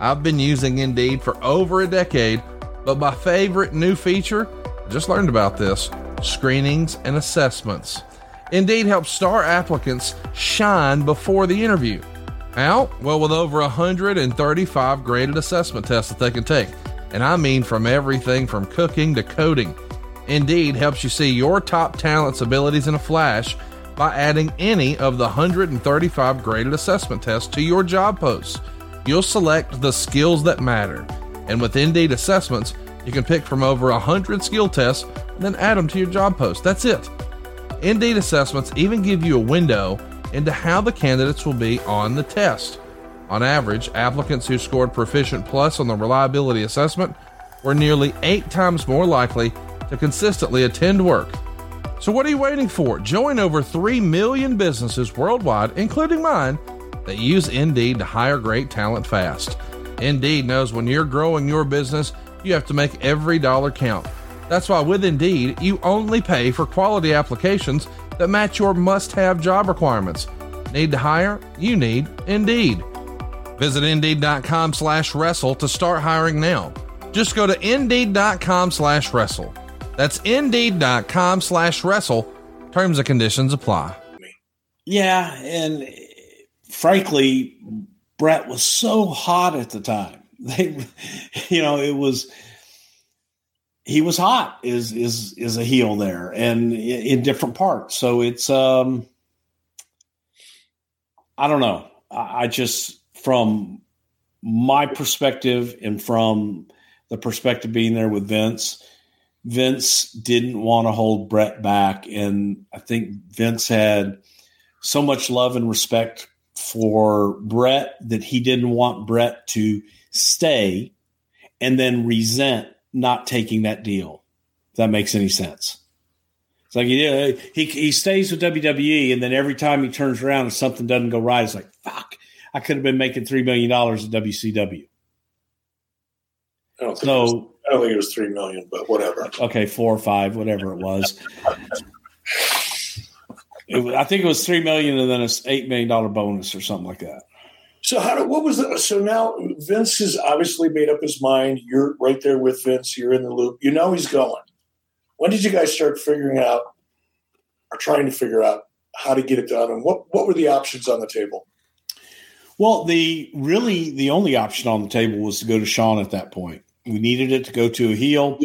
A: I've been using Indeed for over a decade, but my favorite new feature, I just learned about this screenings and assessments. Indeed helps star applicants shine before the interview. How? Well, with over 135 graded assessment tests that they can take. And I mean from everything from cooking to coding. Indeed helps you see your top talent's abilities in a flash by adding any of the 135 graded assessment tests to your job posts. You'll select the skills that matter. And with Indeed assessments, you can pick from over 100 skill tests and then add them to your job post. That's it. Indeed assessments even give you a window into how the candidates will be on the test. On average, applicants who scored Proficient Plus on the reliability assessment were nearly eight times more likely to consistently attend work. So, what are you waiting for? Join over 3 million businesses worldwide, including mine, that use Indeed to hire great talent fast. Indeed knows when you're growing your business, you have to make every dollar count. That's why with Indeed, you only pay for quality applications that match your must have job requirements. Need to hire? You need Indeed. Visit Indeed.com slash wrestle to start hiring now. Just go to Indeed.com slash wrestle. That's Indeed.com slash wrestle. Terms and conditions apply.
E: Yeah, and frankly, Bret was so hot at the time. They, you know, it was he was hot is is is a heel there and in, different parts. So it's um I don't know. I, I just from my perspective and from the perspective being there with Vince, Vince didn't want to hold Bret back. And I think Vince had so much love and respect for Bret that he didn't want Bret to stay and then resent not taking that deal. If that makes any sense. It's like he, uh, he he stays with WWE, and then every time he turns around and something doesn't go right, it's like fuck. I could have been making three million dollars at WCW.
D: I don't think,
E: So
D: I don't think it was three million, but whatever.
E: okay, four or five, whatever it was. It I think it was three million and then a eight million dollar bonus or something like that.
D: So how do, what was the, so now Vince has obviously made up his mind. You're right there with Vince. You're in the loop. You know he's going. When did you guys start figuring out or trying to figure out how to get it done? And what, what were the options on the table?
E: Well, the really the only option on the table was to go to Shawn at that point. We needed it to go to a heel,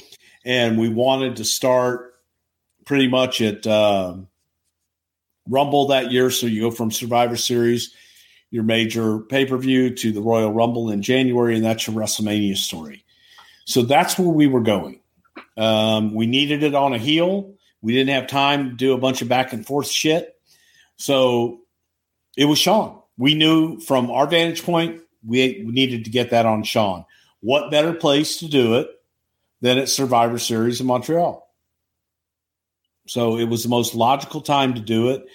E: and we wanted to start pretty much at uh, Rumble that year. So you go from Survivor Series, your major pay per view, to the Royal Rumble in January, and that's your WrestleMania story. So that's where we were going. Um, we needed it on a heel. We didn't have time to do a bunch of back and forth shit. So it was Shawn. We knew from our vantage point, we, we needed to get that on Shawn. What better place to do it than at Survivor Series in Montreal? So it was the most logical time to do it.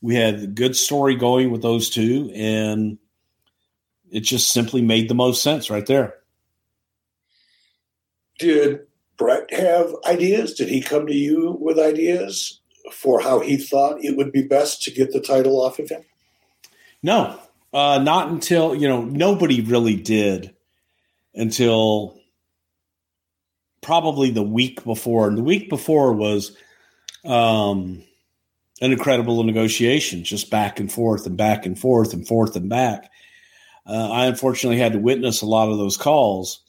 E: We had a good story going with those two, and it just simply made the most sense right there.
D: Did Bret have ideas? Did he come to you with ideas for how he thought it would be best to get the title off of him?
E: No, uh, not until, you know, nobody really did until probably the week before. And the week before was um, an incredible negotiation, just back and forth and back and forth and forth and back. Uh, I unfortunately had to witness a lot of those calls,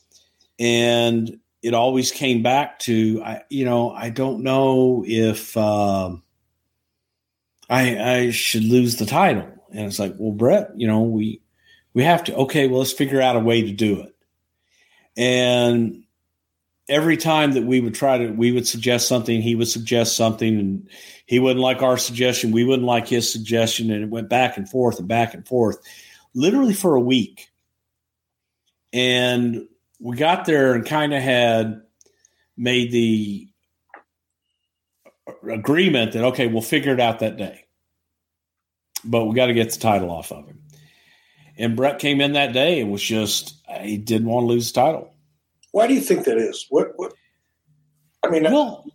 E: and it always came back to, I, you know, I don't know if uh, I, I should lose the title, and it's like, well, Bret, you know, we we have to. Okay, well, let's figure out a way to do it, and every time that we would try to we would suggest something he would suggest something and he wouldn't like our suggestion we wouldn't like his suggestion and it went back and forth and back and forth literally for a week. And we got there and kind of had made the agreement that okay we'll figure it out that day. But we got to get the title off of him and Bret came in that day and was just he didn't want to lose the title
D: why do you think that is? What? What? I mean, well,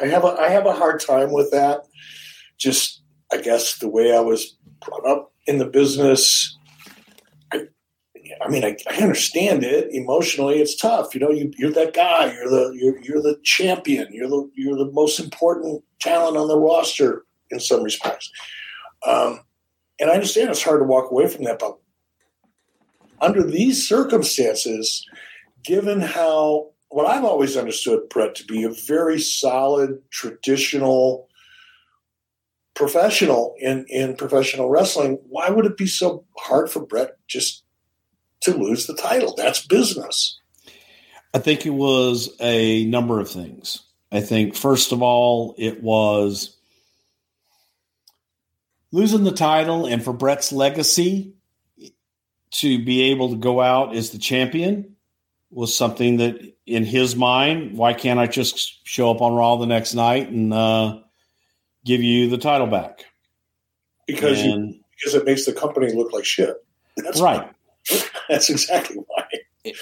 D: I have a I have a hard time with that. Just I guess the way I was brought up in the business. I, I mean, I, I understand it emotionally. It's tough, you know. You, you're that guy. You're the you're, you're the champion. You're the you're the most important talent on the roster in some respects. Um, and I understand it's hard to walk away from that, but under these circumstances, given how what I've always understood Bret to be a very solid, traditional professional in, in professional wrestling, why would it be so hard for Bret just to lose the title? That's business.
E: I think it was a number of things. I think, first of all, it was losing the title and for Bret's legacy to be able to go out as the champion was something that in his mind, why can't I just show up on Raw the next night and uh, give you the title back?
D: Because and, you, because it makes the company look like shit.
E: That's right.
D: Why. That's exactly why.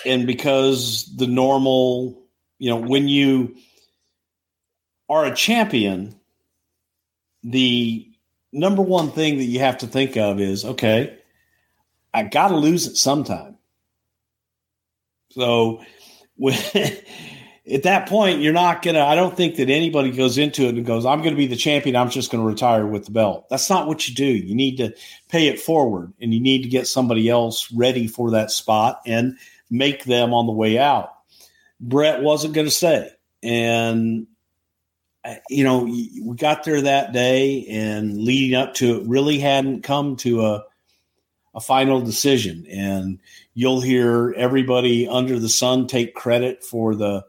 E: And because the normal, you know, when you are a champion, the number one thing that you have to think of is okay, I got to lose it sometime. So at that point, you're not going to, I don't think that anybody goes into it and goes, I'm going to be the champion. I'm just going to retire with the belt. That's not what you do. You need to pay it forward and you need to get somebody else ready for that spot and make them on the way out. Bret wasn't going to stay. And, uh, you know, we got there that day and leading up to it really hadn't come to a, a final decision. And you'll hear everybody under the sun take credit for the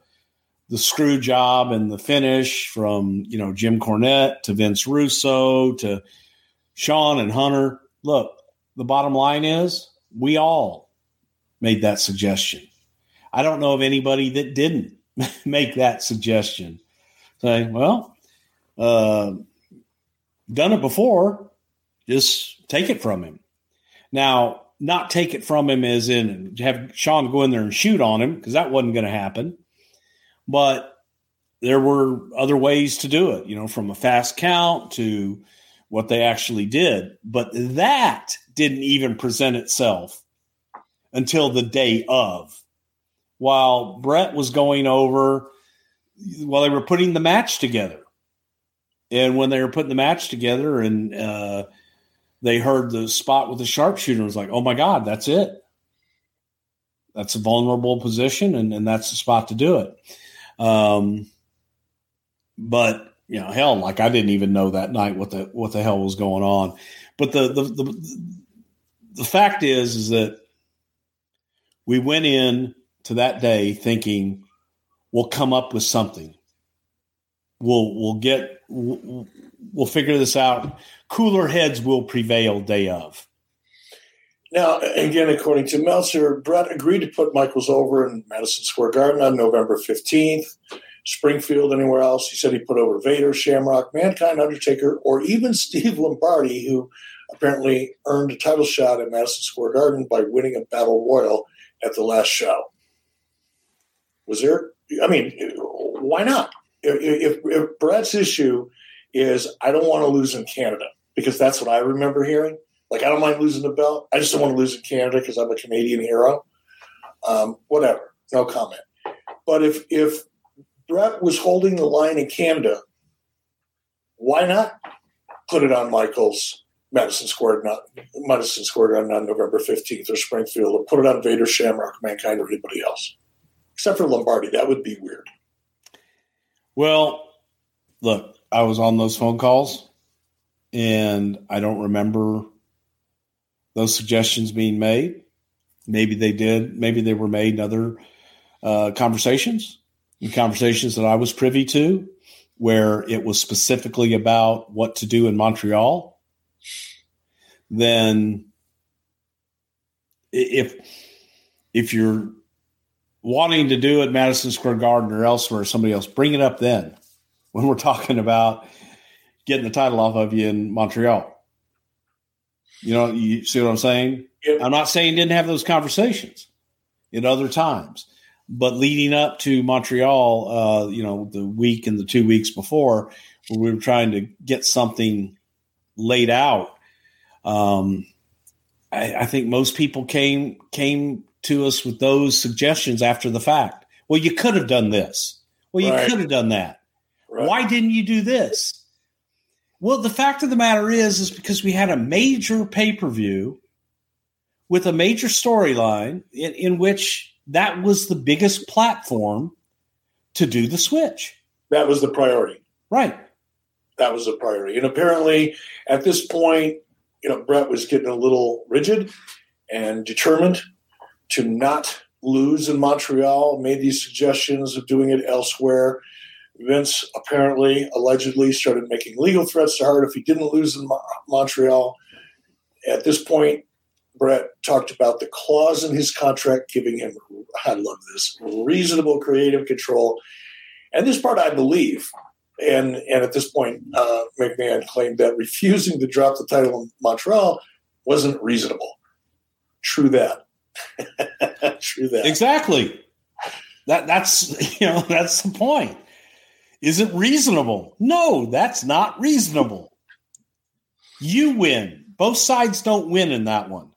E: the screw job and the finish from you know Jim Cornette to Vince Russo to Shawn and Hunter. Look, the bottom line is we all made that suggestion. I don't know of anybody that didn't make that suggestion. Say, well, uh, done it before, just take it from him. Now, not take it from him as in have Shawn go in there and shoot on him because that wasn't going to happen. But there were other ways to do it, you know, from a fast count to what they actually did. But that didn't even present itself until the day of, while Bret was going over while they were putting the match together. And when they were putting the match together and uh, they heard the spot with the sharpshooter, was like, oh my God, that's it. That's a vulnerable position, and, and that's the spot to do it. Um, but you know, hell, like I didn't even know that night what the what the hell was going on. But the the the, the fact is, is that we went in to that day thinking we'll come up with something. We'll we'll get we'll figure this out. Cooler heads will prevail day of.
D: Now, again, according to Meltzer, Brett agreed to put Michaels over in Madison Square Garden on November 15th. Springfield, anywhere else. He said he put over Vader, Shamrock, Mankind, Undertaker, or even Steve Lombardi, who apparently earned a title shot at Madison Square Garden by winning a battle royal at the last show. Was there? I mean, why not? If, if, if Bret's issue is I don't want to lose in Canada because that's what I remember hearing. Like I don't mind losing the belt. I just don't want to lose in Canada because I'm a Canadian hero. Um, whatever, no comment. But if if Bret was holding the line in Canada, why not put it on Michaels Madison Square, not Madison Square Garden on November fifteenth or Springfield, or put it on Vader, Shamrock, Mankind, or anybody else, except for Lombardi. That would be weird.
E: Well, look, I was on those phone calls, and I don't remember those suggestions being made. Maybe they did. Maybe they were made in other uh, conversations in conversations that I was privy to where it was specifically about what to do in Montreal, then if if you're wanting to do it Madison Square Garden or elsewhere, somebody else, bring it up then when we're talking about getting the title off of you in Montreal. You know, you see what I'm saying? Yep. I'm not saying didn't have those conversations at other times, but leading up to Montreal, uh, you know, the week and the two weeks before, where we were trying to get something laid out, um, I, I, think most people came came to us with those suggestions after the fact. Well, you could have done this. Well, you right. could have done that. Right. Why didn't you do this? Well, the fact of the matter is, is because we had a major pay per view with a major storyline in, in which that was the biggest platform to do the switch.
D: That was the priority.
E: Right.
D: That was the priority. And apparently, at this point, you know, Bret was getting a little rigid and determined to not lose in Montreal, made these suggestions of doing it elsewhere. Vince apparently, allegedly, started making legal threats to Hart if he didn't lose in Mo- Montreal. At this point, Bret talked about the clause in his contract giving him, I love this, reasonable creative control. And this part I believe. And, and at this point, uh, McMahon claimed that refusing to drop the title in Montreal wasn't reasonable. True that. True that.
E: Exactly. That that's you know that's the point. Is it reasonable? No, that's not reasonable. You win. Both sides don't win in that one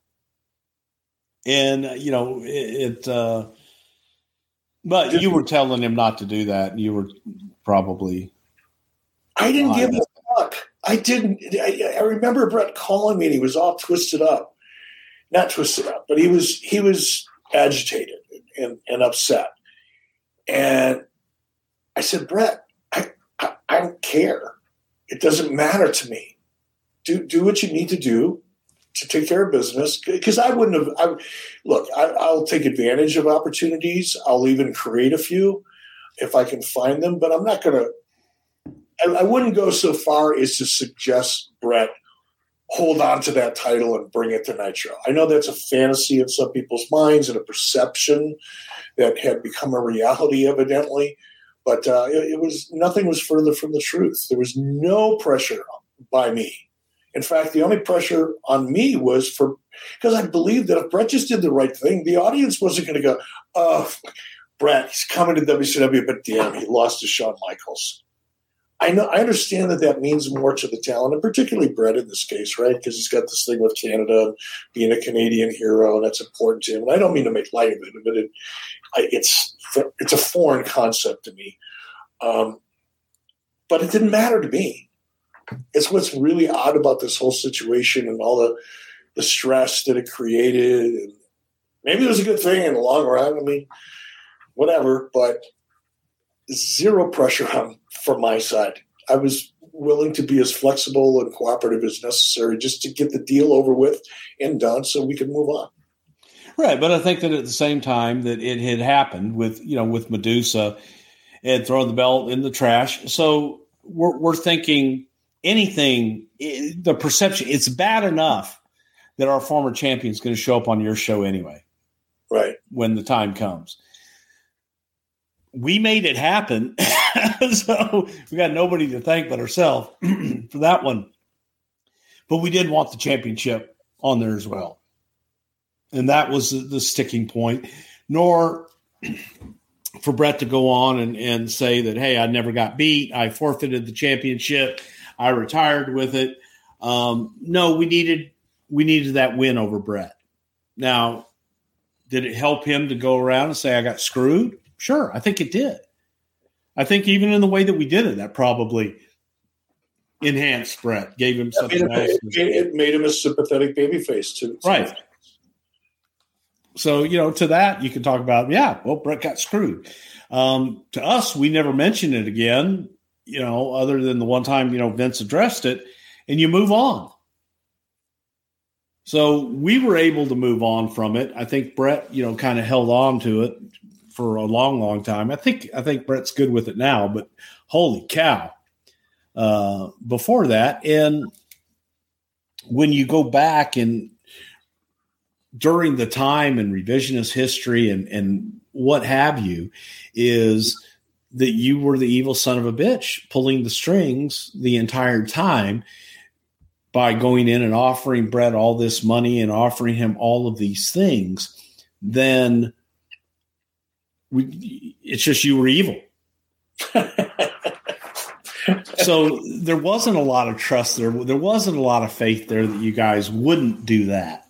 E: and you know it. it uh, but you were telling him not to do that. You were probably.
D: I didn't give a fuck. I didn't. I, I, remember Bret calling me, and he was all twisted up. Not twisted up, but he was he was agitated and, and upset. And I said, Bret, I, I, I don't care. It doesn't matter to me. Do do what you need to do to take care of business because I wouldn't have. I, look, I, will take advantage of opportunities. I'll even create a few if I can find them, but I'm not going to. I wouldn't go so far as to suggest Bret hold on to that title and bring it to Nitro. I know that's a fantasy in some people's minds and a perception that had become a reality, evidently. But uh, it, it was nothing was further from the truth. There was no pressure by me in fact, the only pressure on me was for because I believed that if Bret just did the right thing, the audience wasn't going to go, "Oh, Bret, he's coming to WCW, but damn, he lost to Shawn Michaels." I know I understand that that means more to the talent, and particularly Bret in this case, right? Because he's got this thing with Canada, being a Canadian hero, and that's important to him. And I don't mean to make light of it, but it, I, it's it's a foreign concept to me. Um, but it didn't matter to me. It's what's really odd about this whole situation and all the the stress that it created. And maybe it was a good thing in the long run. I mean, whatever. But zero pressure on from my side. I was willing to be as flexible and cooperative as necessary just to get the deal over with and done so we could move on.
E: Right, but I think that at the same time that it had happened with you know with Madusa and throwing the belt in the trash. So we're, we're thinking anything eh, the perception it's bad enough that our former champion is going to show up on your show anyway.
D: Right.
E: When the time comes. We made it happen. so we got nobody to thank but ourselves for that one. But we did want the championship on there as well. And that was the, sticking point. Nor for Bret to go on and, and say that, hey, I never got beat. I forfeited the championship. I retired with it. Um, no, we needed we needed that win over Bret. Now, did it help him to go around and say I got screwed? Sure, I think it did. I think even in the way that we did it, that probably enhanced Bret, gave him something
D: it, else. It, it, made him a sympathetic baby face too.
E: Right. So, you know, to that you can talk about, yeah, well, Bret got screwed. Um, to us, we never mentioned it again, you know, other than the one time, you know, Vince addressed it, and you move on. So we were able to move on from it. I think Bret, you know, kind of held on to it for a long, long time. I think I think Bret's good with it now, but holy cow. Uh, before that, and when you go back and during the time and revisionist history and and what have you, is that you were the evil son of a bitch pulling the strings the entire time by going in and offering Bret all this money and offering him all of these things, then we, it's just you were evil. so there wasn't a lot of trust there. There wasn't a lot of faith there that you guys wouldn't do that.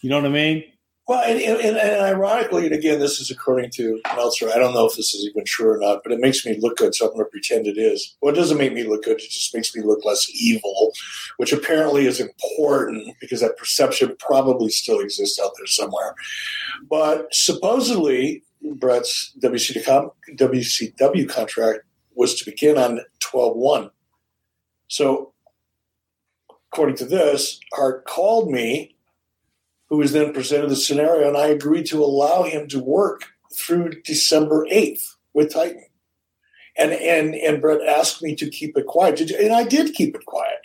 E: You know what I mean?
D: Well, and, and, and, ironically, and again, this is according to Meltzer. I don't know if this is even true or not, but it makes me look good, so I'm going to pretend it is. Well, it doesn't make me look good. It just makes me look less evil, which apparently is important because that perception probably still exists out there somewhere. But supposedly, Bret's WCW contract was to begin on 12 1. So, according to this, Hart called me who was then presented the scenario, and I agreed to allow him to work through December 8th with Titan. And and and Bret asked me to keep it quiet, and I did keep it quiet.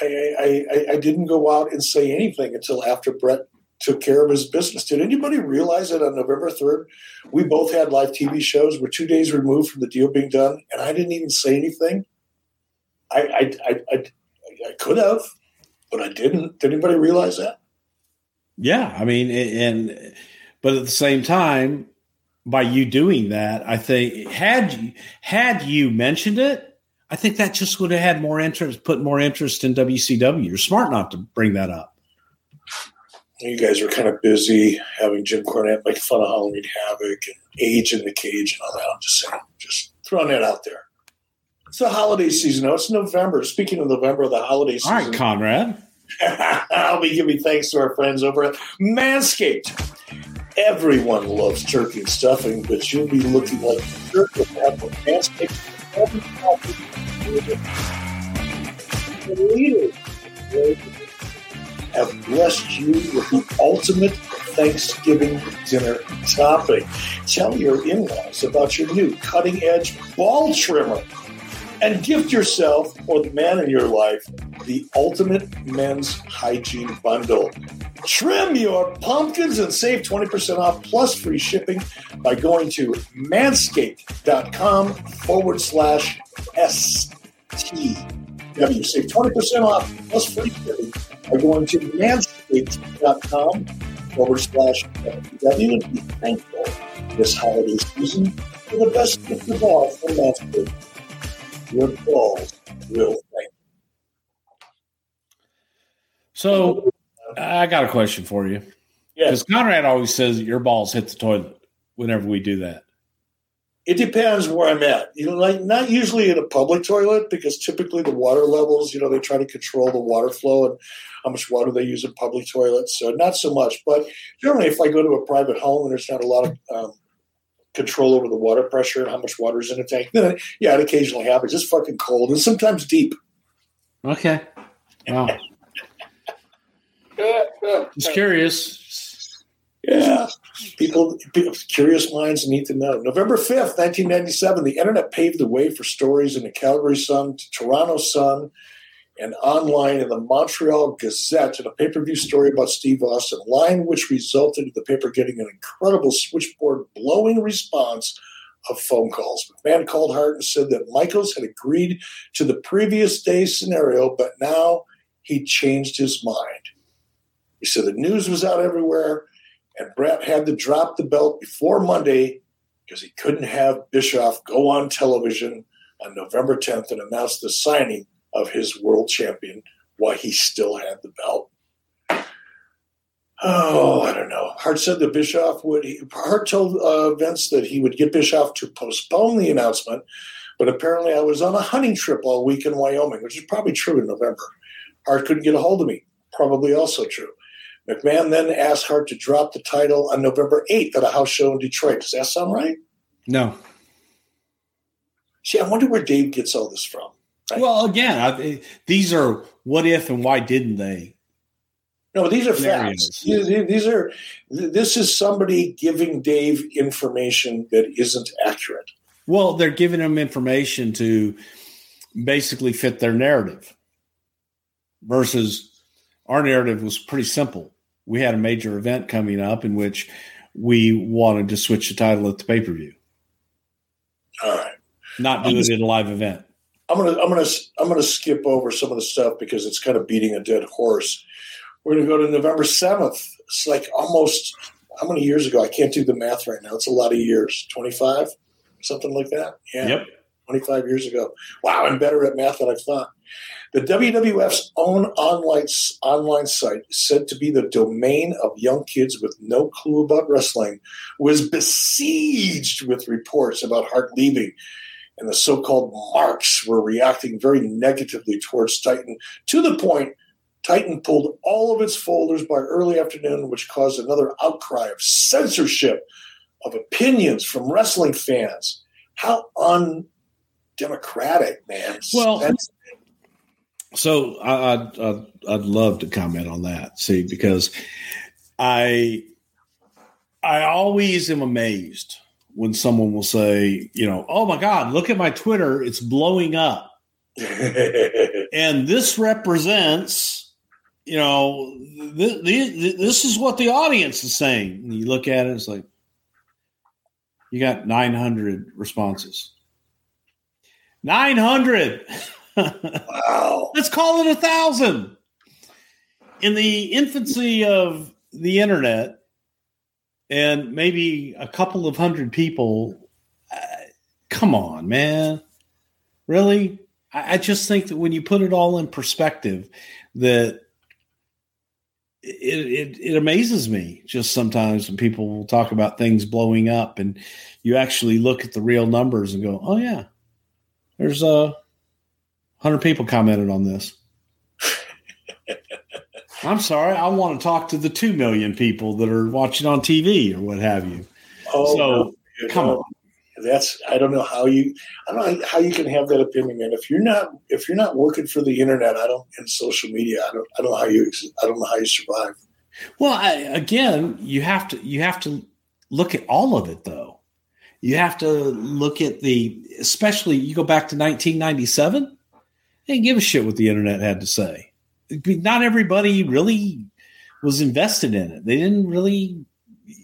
D: I, I, I didn't go out and say anything until after Bret took care of his business. Did anybody realize that on November 3rd, we both had live TV shows? We're two days removed from the deal being done, and I didn't even say anything. I, I, I, I, I could have, but I didn't. Did anybody realize that?
E: Yeah, I mean, and but at the same time, by you doing that, I think had you had you mentioned it, I think that just would have had more interest, put more interest in WCW. You're smart not to bring that up.
D: You guys were kind of busy having Jim Cornette make fun of Halloween Havoc and Age in the Cage and all that. I'm just saying, just throwing that out there. It's the holiday season. No, it's November. Speaking of November, the holiday season.
E: All right, Conrad.
D: I'll be giving thanks to our friends over at Manscaped. Everyone loves turkey and stuffing, but you'll be looking like a turkey with Manscaped. Leaders have blessed you with the ultimate Thanksgiving dinner topping. Tell your in laws about your new cutting edge ball trimmer and gift yourself or the man in your life the ultimate men's hygiene bundle. Trim your pumpkins and save 20% off plus free shipping by going to manscaped.com forward slash STW. Save 20% off plus free shipping by going to manscaped.com forward slash STW and be thankful this holiday season for the best gift of all from Manscaped your balls will thank
E: So I got a question for you.
D: Yes.
E: Because Conrad always says that your balls hit the toilet whenever we do that.
D: It depends where I'm at. You know, like not usually in a public toilet because typically the water levels, you know, they try to control the water flow and how much water they use in public toilets. So not so much. But generally, if I go to a private home and there's not a lot of um, control over the water pressure and how much water is in a tank, then yeah, it occasionally happens. It's fucking cold and sometimes deep.
E: Okay. Wow. Just curious.
D: Yeah. People, people, curious minds need to know. November 5th, 1997, the internet paved the way for stories in the Calgary Sun, Toronto Sun, and online in the Montreal Gazette in a pay per view story about Steve Austin, line which resulted in the paper getting an incredible switchboard blowing response of phone calls. McMahon called Hart and said that Michaels had agreed to the previous day's scenario, but now he changed his mind. He said the news was out everywhere, and Bret had to drop the belt before Monday because he couldn't have Bischoff go on television on November 10th and announce the signing of his world champion while he still had the belt. Oh, I don't know. Hart said that Bischoff would. He, Hart told uh, Vince that he would get Bischoff to postpone the announcement, but apparently I was on a hunting trip all week in Wyoming, which is probably true in November. Hart couldn't get a hold of me. Probably also true. McMahon then asked Hart to drop the title on November 8th at a house show in Detroit. Does that sound right?
E: No.
D: See, I wonder where Dave gets all this from.
E: Well, again, I, these are what if and why didn't they?
D: No, these are facts. These, these are. This is somebody giving Dave information that isn't accurate.
E: Well, they're giving them information to basically fit their narrative versus our narrative was pretty simple. We had a major event coming up in which we wanted to switch the title at the pay per view,
D: All right.
E: not do it at a live event.
D: I'm gonna I'm gonna I'm gonna skip over some of the stuff because it's kind of beating a dead horse. We're gonna go to November seventh. It's like almost how many years ago? I can't do the math right now. It's a lot of years. Twenty five, something like that. Yeah.
E: Yep.
D: 25 years ago. Wow, I'm better at math than I thought. The WWF's own online, online site, said to be the domain of young kids with no clue about wrestling, was besieged with reports about Hart leaving. And the so called marks were reacting very negatively towards Titan to the point Titan pulled all of its folders by early afternoon, which caused another outcry of censorship of opinions from wrestling fans. How undemocratic, man.
E: Well,
D: That's-
E: So I, I'd, I'd I'd love to comment on that. See, because I I always am amazed when someone will say, you know, oh my God, look at my Twitter, it's blowing up, and this represents, you know, th- th- this is what the audience is saying. And you look at it, it's like you got nine hundred responses. Nine hundred.
D: wow.
E: Let's call it a thousand. In the infancy of the internet, and maybe a couple of hundred people, uh, come on, man. Really? I, I just think that when you put it all in perspective, that it, it, it amazes me just sometimes when people will talk about things blowing up and you actually look at the real numbers and go, oh, yeah, there's a hundred people commented on this. I'm sorry. I want to talk to the two million people that are watching on TV or what have you.
D: Oh,
E: so
D: you
E: come
D: know,
E: on.
D: That's I don't know how you I don't know how you can have that opinion, man. If you're not if you're not working for the internet, I don't and social media, I don't I don't know how you I don't know how you survive.
E: Well, I, again, you have to you have to look at all of it though. You have to look at the especially you go back to 1997. They didn't give a shit what the internet had to say. Not everybody really was invested in it. They didn't really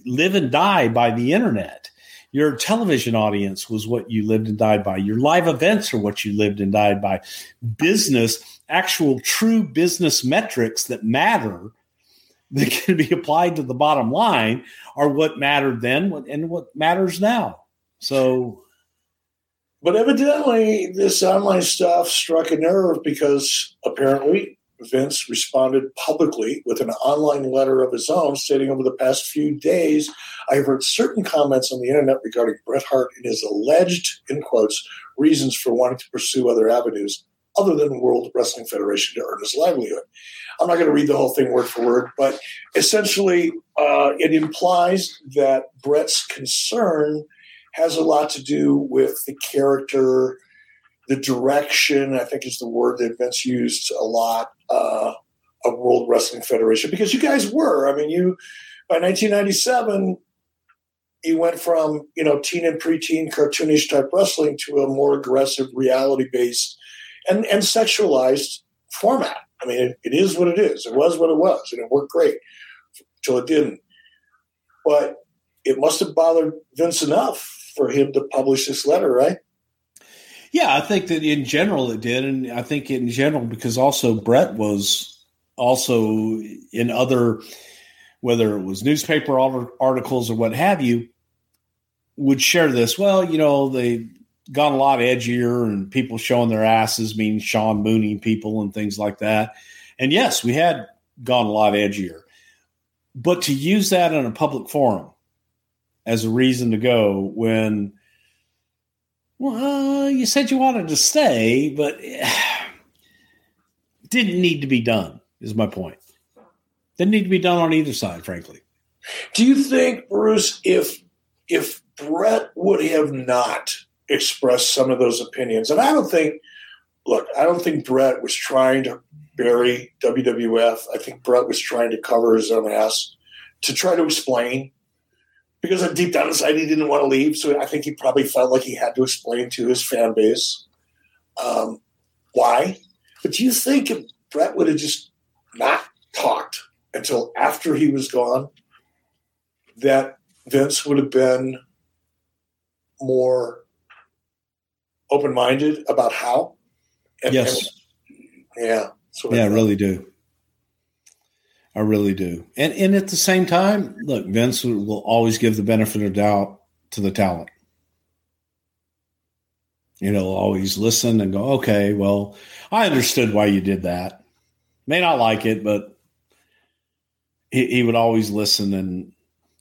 E: live and die by the internet. Your television audience was what you lived and died by. Your live events are what you lived and died by. Business, actual true business metrics that matter that can be applied to the bottom line are what mattered then and what matters now. So
D: But evidently, this online stuff struck a nerve because apparently Vince responded publicly with an online letter of his own stating over the past few days, I've heard certain comments on the internet regarding Bret Hart and his alleged, in quotes, reasons for wanting to pursue other avenues other than World Wrestling Federation to earn his livelihood. I'm not going to read the whole thing word for word, but essentially uh, it implies that Bret's concern has a lot to do with the character, the direction, I think is the word that Vince used a lot, uh, of World Wrestling Federation, because you guys were. I mean, you, by 1997, you went from, you know, teen and preteen cartoonish type wrestling to a more aggressive reality based and, and sexualized format. I mean, it, it is what it is. It was what it was, and it worked great until it didn't. But it must have bothered Vince enough for him to publish this letter, right?
E: Yeah, I think that in general it did, and I think in general because also Bret was also in other, whether it was newspaper articles or what have you, would share this. Well, you know, they gone a lot edgier, and people showing their asses mean Shawn Mooning people and things like that. And yes, we had gone a lot edgier, but to use that in a public forum as a reason to go when well you said you wanted to stay but didn't need to be done is my point. Didn't need to be done on either side frankly.
D: Do you think bruce if if bret would have not expressed some of those opinions and i don't think look i don't think Bret was trying to bury wwf i think Bret was trying to cover his own ass to try to explain because deep down inside he didn't want to leave. So I think he probably felt like he had to explain to his fan base um, why. But do you think if Bret would have just not talked until after he was gone, that Vince would have been more open minded about how?
E: And, yes.
D: And, yeah.
E: Yeah, I really do. I really do. And and at the same time, look, Vince will always give the benefit of doubt to the talent. You know, always listen and go, okay, well, I understood why you did that. May not like it, but he, he would always listen and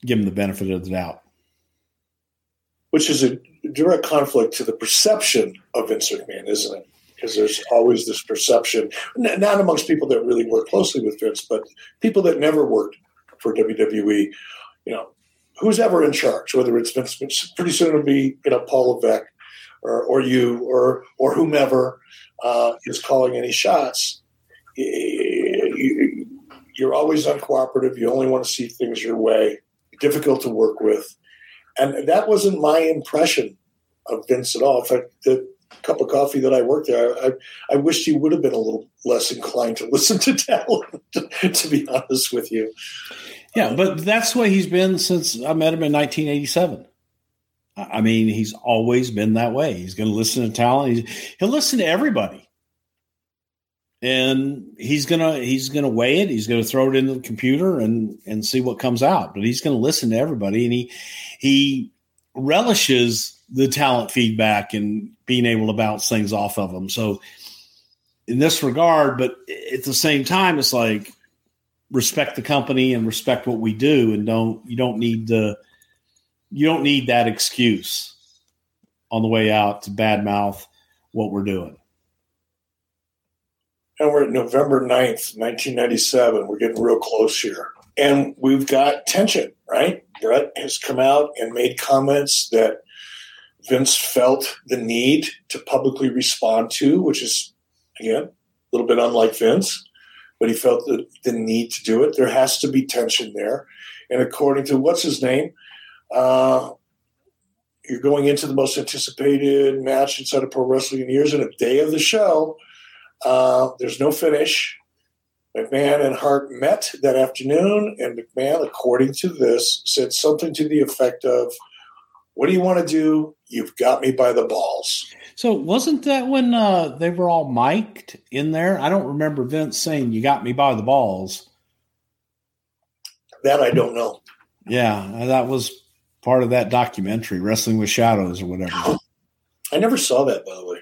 E: give him the benefit of the doubt.
D: Which is a direct conflict to the perception of Vince McMahon, isn't it? Because there's always this perception, not amongst people that really work closely with Vince, but people that never worked for WWE. You know, who's ever in charge, whether it's Vince, pretty soon it'll be you know Paul Levesque or or you or or whomever uh, is calling any shots. You're always uncooperative. You only want to see things your way. Difficult to work with, and that wasn't my impression of Vince at all. In fact, the cup of coffee that I worked there, I, I wished he would have been a little less inclined to listen to talent, to be honest with you.
E: Yeah, but that's the way he's been since I met him in 1987. I mean, he's always been that way. He's going to listen to talent. He's, he'll listen to everybody, and he's gonna he's gonna weigh it. He's going to throw it into the computer and and see what comes out. But he's going to listen to everybody, and he he relishes the talent feedback and being able to bounce things off of them. So in this regard, but at the same time, it's like respect the company and respect what we do, and don't you don't need the you don't need that excuse on the way out to badmouth what we're doing.
D: And we're at November 9th, 1997. We're getting real close here. And we've got tension, right? Bret has come out and made comments that Vince felt the need to publicly respond to, which is, again, a little bit unlike Vince, but he felt the, the need to do it. There has to be tension there. And according to what's his name, uh, you're going into the most anticipated match inside of pro wrestling in years, and a day of the show, uh, there's no finish. McMahon and Hart met that afternoon, and McMahon, according to this, said something to the effect of, what do you want to do? You've got me by the balls.
E: So wasn't that when uh, they were all mic'd in there? I don't remember Vince saying you got me by the balls.
D: That I don't know.
E: Yeah, that was part of that documentary, Wrestling with Shadows or whatever.
D: I never saw that, by the way.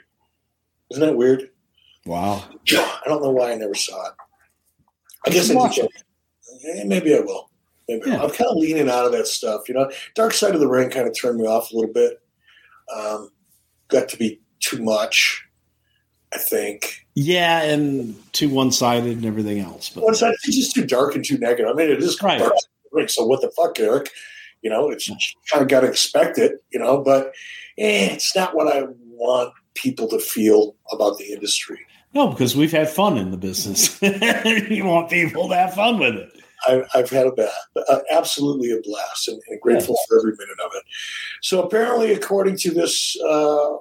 D: Isn't that weird?
E: Wow.
D: I don't know why I never saw it. I guess I did. Maybe I will. Maybe.
E: Yeah.
D: I'm kind of leaning out of that stuff. You know, Dark Side of the Ring kind of turned me off a little bit. Um, got to be too much. I think.
E: Yeah, and too one sided and everything else. But
D: One side, it's just too dark and too negative. I mean, it is
E: Right.
D: Dark Side of the Ring. So what the fuck, Eric? You know, it's kind of got to expect it. You know, but eh, it's not what I want people to feel about the industry.
E: No, because we've had fun in the business. you want people to have fun with it.
D: I, I've had a bad, uh, absolutely a blast, and, and grateful for every minute of it. So apparently, according to this uh,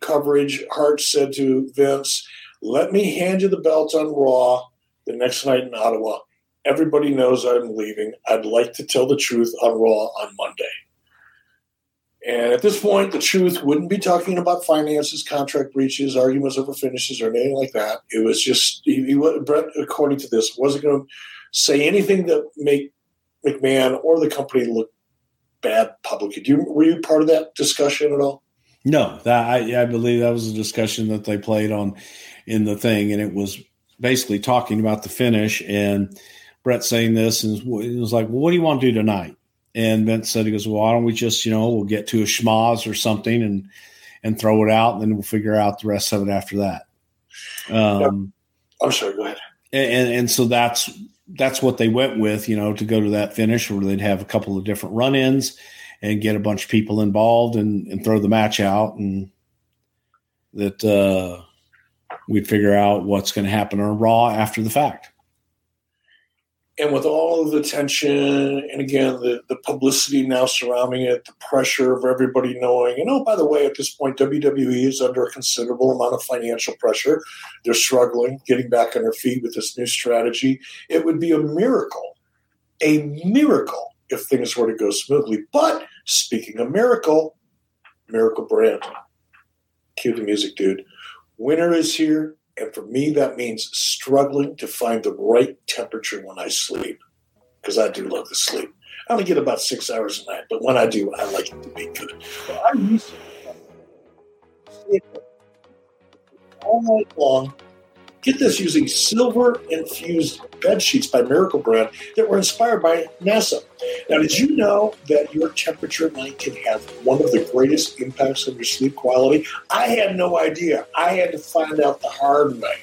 D: coverage, Hart said to Vince, "Let me hand you the belt on Raw the next night in Ottawa. Everybody knows I'm leaving. I'd like to tell the truth on Raw on Monday." And at this point, the truth wouldn't be talking about finances, contract breaches, arguments over finishes, or anything like that. It was just he, he Bret, according to this, wasn't going to say anything that make McMahon or the company look bad publicly. Do you were you part of that discussion at all?
E: No, that I, I believe that was a discussion that they played on in the thing, and it was basically talking about the finish and Bret saying this, and it was like, "Well, what do you want to do tonight?" And Vince said, "He goes, well, why don't we just, you know, we'll get to a schmoz or something and and throw it out, and then we'll figure out the rest of it after that." Um,
D: I'm sorry. Go ahead.
E: and, and and so that's that's what they went with, you know, to go to that finish where they'd have a couple of different run-ins and get a bunch of people involved and, and throw the match out, and that uh, we'd figure out what's going to happen on Raw after the fact.
D: And with all of the tension, and again the the publicity now surrounding it, the pressure of everybody knowing, and oh, by the way, at this point, WWE is under a considerable amount of financial pressure. They're struggling, getting back on their feet with this new strategy. It would be a miracle, a miracle, if things were to go smoothly. But speaking of miracle, miracle brand. Cue the music, dude. Winter is here, and for me, that means struggling to find the right temperature when I sleep, because I do love to sleep. I only get about six hours a night, but when I do, I like it to be good. Well, I used to sleep all night long. Get this using silver infused bed sheets by Miracle Brand that were inspired by NASA. Now, did you know that your temperature at night can have one of the greatest impacts on your sleep quality? I had no idea. I had to find out the hard way,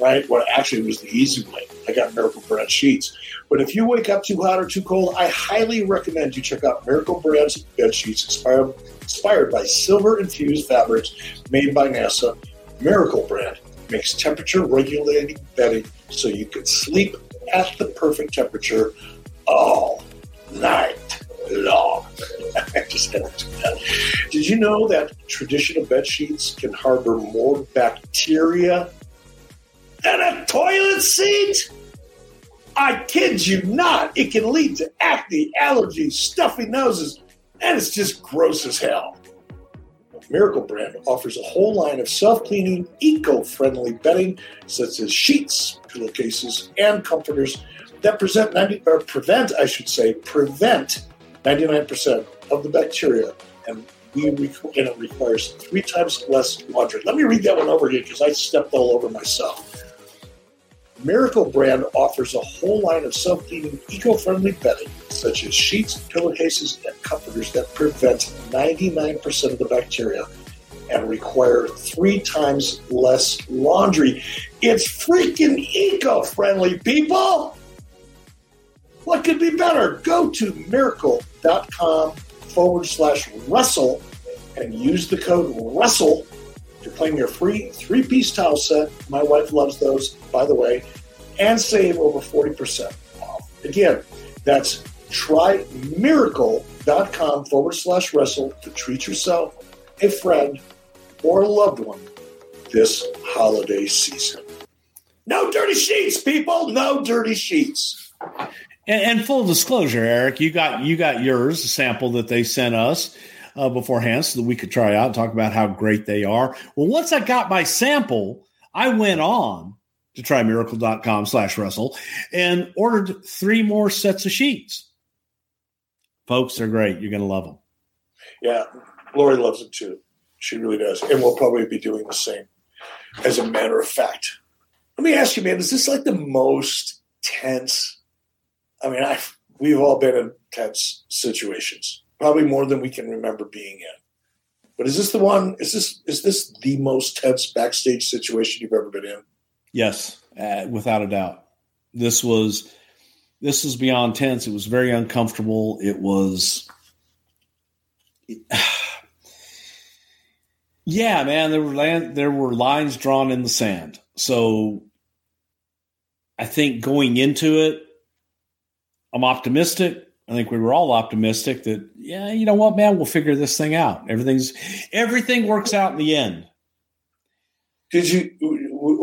D: right? Well, actually, it was the easy way. I got Miracle Brand sheets. But if you wake up too hot or too cold, I highly recommend you check out Miracle Brand's bed sheets inspired, inspired by silver infused fabrics made by NASA. Miracle Brand makes temperature regulating bedding so you can sleep at the perfect temperature all night long. I just had to do that. Did you know that traditional bed sheets can harbor more bacteria than a toilet seat? I kid you not. It can lead to acne, allergies, stuffy noses, and it's just gross as hell. Miracle Brand offers a whole line of self cleaning, eco friendly bedding, such as sheets, pillowcases, and comforters that present 90, or prevent, I should say, prevent 99% of the bacteria. And, we and it requires three times less laundry. Let me read that one over again because I stepped all over myself. Miracle Brand offers a whole line of self cleaning, eco friendly bedding, such as sheets, pillowcases, and comforters that prevent 99% of the bacteria and require three times less laundry. It's freaking eco friendly, people! What could be better? Go to miracle.com forward slash wrestle and use the code wrestle to claim your free three piece towel set. My wife loves those, by the way, and save over 40% off. Again, that's trymiracle.com forward slash wrestle to treat yourself, a friend, or a loved one this holiday season. No dirty sheets, people. No dirty sheets.
E: And, and full disclosure, Eric, you got you got yours, sample that they sent us uh, beforehand, so that we could try out and talk about how great they are. Well, once I got my sample, I went on to trymiracle.com slash wrestle and ordered three more sets of sheets. Folks, they're great. You're going to love them.
D: Yeah, Lori loves it too. She really does. And we'll probably be doing the same, as a matter of fact. Let me ask you, man, is this like the most tense? I mean, i we've all been in tense situations, probably more than we can remember being in. But is this the one? Is this is this the most tense backstage situation you've ever been in?
E: Yes, uh, without a doubt. This was this was beyond tense. It was very uncomfortable. It was. yeah, man, there were land, there were lines drawn in the sand. So I think going into it, I'm optimistic. I think we were all optimistic that yeah, you know what, man, we'll figure this thing out. Everything's everything works out in the end.
D: Did you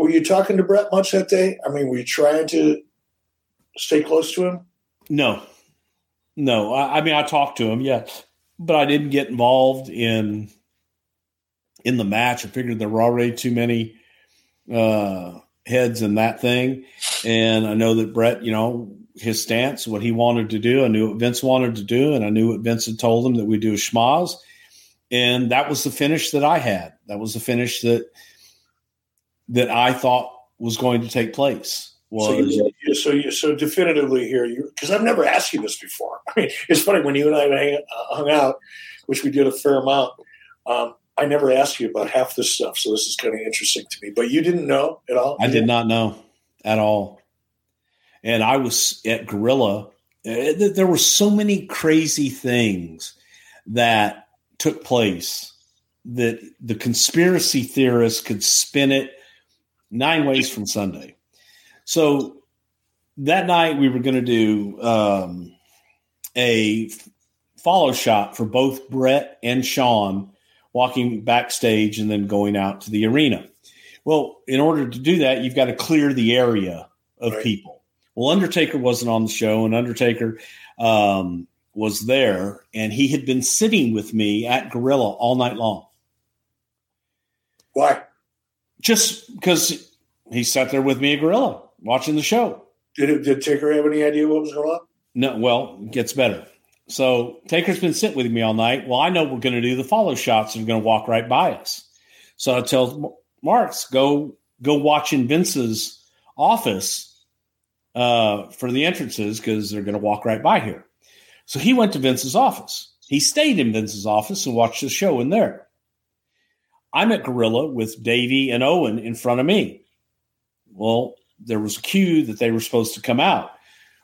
D: were you talking to Bret much that day? I mean, were you trying to stay close to him?
E: No, no. I, I mean, I talked to him, yeah, but I didn't get involved in in the match. I figured there were already too many uh, heads in that thing, and I know that Bret, you know, his stance, what he wanted to do. I knew what Vince wanted to do, and I knew what Vince had told him that we do a schmaz. And that was the finish that I had. That was the finish that that I thought was going to take place. Was
D: so you, so, you, so definitively here, because I've never asked you this before. I mean, it's funny when you and I hang, uh, hung out, which we did a fair amount. Um, I never asked you about half this stuff, so this is kind of interesting to me. But you didn't know at all.
E: I did not know at all, and I was at Gorilla. Uh, there were so many crazy things that took place that the conspiracy theorists could spin it nine ways from Sunday. So that night we were going to do um, a follow shot for both Bret and Shawn walking backstage and then going out to the arena. Well, in order to do that, you've got to clear the area of right. people. Well, Undertaker wasn't on the show, and Undertaker um, was there, and he had been sitting with me at Gorilla all night long.
D: Why?
E: Just because he sat there with me a Gorilla watching the show.
D: Did it, did Taker have any idea what was going on?
E: No. Well, it gets better. So Taker's been sitting with me all night. Well, I know we're going to do the follow shots and we're going to walk right by us. So I tell Marks go go watch in Vince's office uh, for the entrances because they're going to walk right by here. So he went to Vince's office. He stayed in Vince's office and watched the show in there. I'm at Gorilla with Davey and Owen in front of me. Well, there was a cue that they were supposed to come out.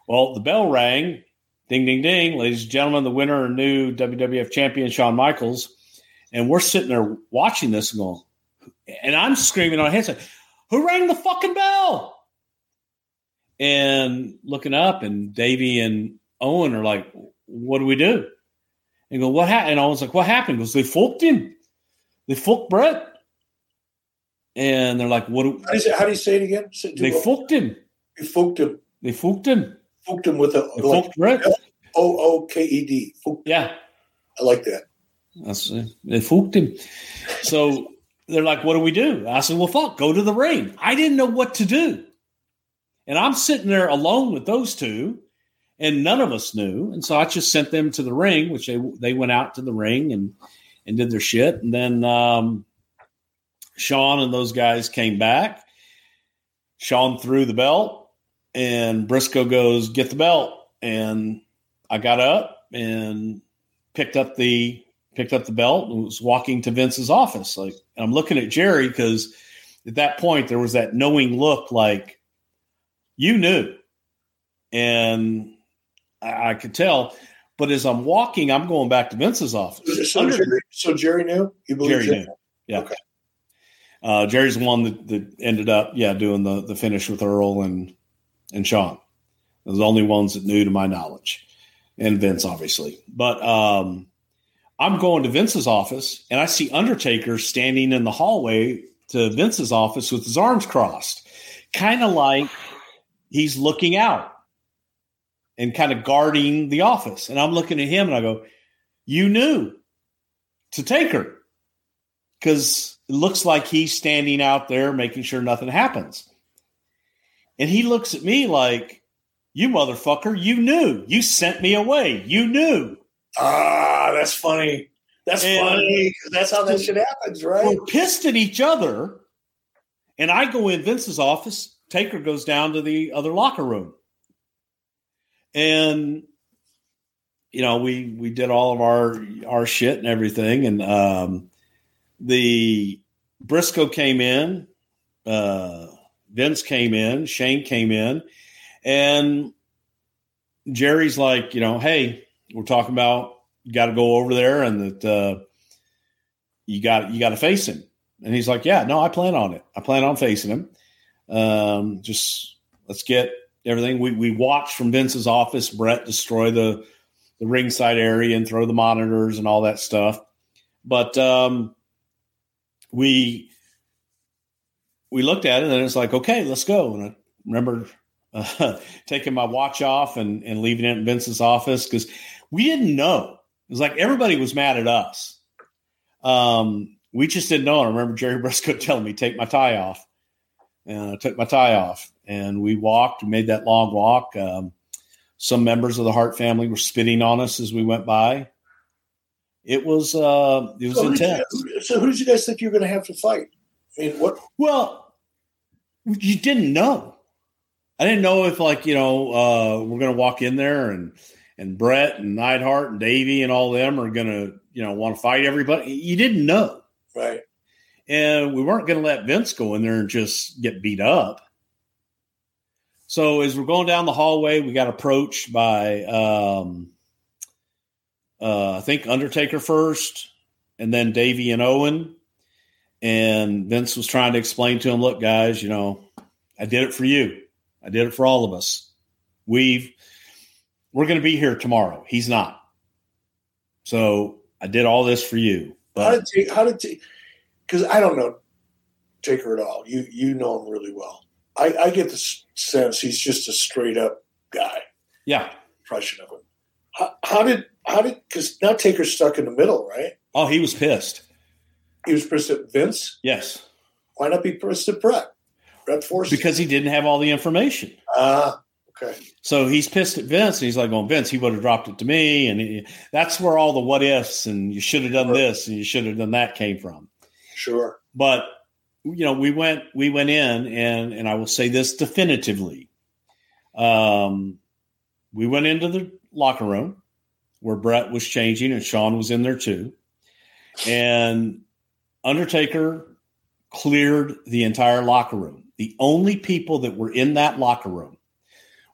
E: Well, the bell rang. Ding, ding, ding. Ladies and gentlemen, the winner and new WWF champion, Shawn Michaels. And we're sitting there watching this and going, and I'm screaming on headset, who rang the fucking bell? And looking up, and Davey and Owen are like, what do we do? And go, what happened? And was like, what happened? Because they fucked him. They fucked Bret. and they're like, "What? Do,
D: how, do you, how do you say it again?"
E: they fucked him.
D: They fucked him.
E: They fucked him.
D: Fucked him with a
E: they like, F
D: O O K E D.
E: Yeah,
D: I like that.
E: That's they fucked him. So they're like, "What do we do?" I said, "Well, fuck, go to the ring." I didn't know what to do, and I'm sitting there alone with those two, and none of us knew, and so I just sent them to the ring, which they they went out to the ring and and did their shit, and then. um Shawn and those guys came back. Shawn threw the belt, and Brisco goes, "Get the belt." And I got up and picked up the picked up the belt and was walking to Vince's office. Like I'm looking at Jerry because at that point there was that knowing look, like you knew, and I, I could tell. But as I'm walking, I'm going back to Vince's office.
D: So, Under, Jerry, so Jerry knew.
E: You believe Jerry, Jerry knew. Yeah. Okay. Uh, Jerry's the one that, that, ended up, yeah, doing the the finish with Earl and and Shawn. Those the only ones that knew, to my knowledge, and Vince obviously. But um, I'm going to Vince's office, and I see Undertaker standing in the hallway to Vince's office with his arms crossed, kind of like he's looking out and kind of guarding the office. And I'm looking at him, and I go, "You knew to take her." because it looks like he's standing out there making sure nothing happens. And he looks at me like, You motherfucker, you knew. You sent me away. You knew.
D: Ah, that's funny. That's
E: And-
D: funny. That's how that shit happens, right?
E: We're pissed at each other. And I go in Vince's office. Taker goes down to the other locker room. And you know, we we did all of our our shit and everything. And um the Brisco came in, uh Vince came in, Shane came in, and Jerry's like, you know, hey, we're talking about you got to go over there and that uh, you got you got to face him. And he's like, yeah, no, I plan on it. I plan on facing him. Um, just let's get everything. We we watched from Vince's office Bret destroy the the ringside area and throw the monitors and all that stuff. But um, we we looked at it and it's like, okay, let's go. And I remember uh, taking my watch off and, and leaving it in Vince's office because we didn't know. It was like everybody was mad at us. Um, we just didn't know. I remember Jerry Brisco telling me, take my tie off. And I took my tie off and we walked, we made that long walk. Um, some members of the Hart family were spitting on us as we went by. It was uh, it was
D: so,
E: intense.
D: you, so who did you guys think you were going to have to fight? I mean, what?
E: Well, you didn't know. I didn't know if like you know uh, we're going to walk in there and and Bret and Neidhart and Davey and all them are going to you know want to fight everybody. You didn't know,
D: Right.
E: and we weren't going to let Vince go in there and just get beat up. So as we're going down the hallway, we got approached by um, uh, I think Undertaker first, and then Davey and Owen. And Vince was trying to explain to him, look, guys, you know, I did it for you. I did it for all of us. We've we're going to be here tomorrow. He's not. So I did all this for you.
D: How
E: But
D: did how did because I don't know Taker at all. You you know him really well. I, I get the sense he's just a straight up guy.
E: yeah.
D: Impression of him. How, how did how did because now Taker's stuck in the middle, right?
E: Oh, he was pissed.
D: He was pissed at Vince.
E: Yes.
D: Why not be pissed at Bret? Bret Force
E: Because he didn't have all the information.
D: ah okay
E: So he's pissed at Vince, and he's like, "Well, Vince, he would have dropped it to me." And he, that's where all the what ifs and you should have done this and you should have done that came from.
D: sure
E: But you know, we went we went in, and and I will say this definitively. Um, we went into the locker room where Bret was changing, and Shawn was in there too, and Undertaker cleared the entire locker room. The only people that were in that locker room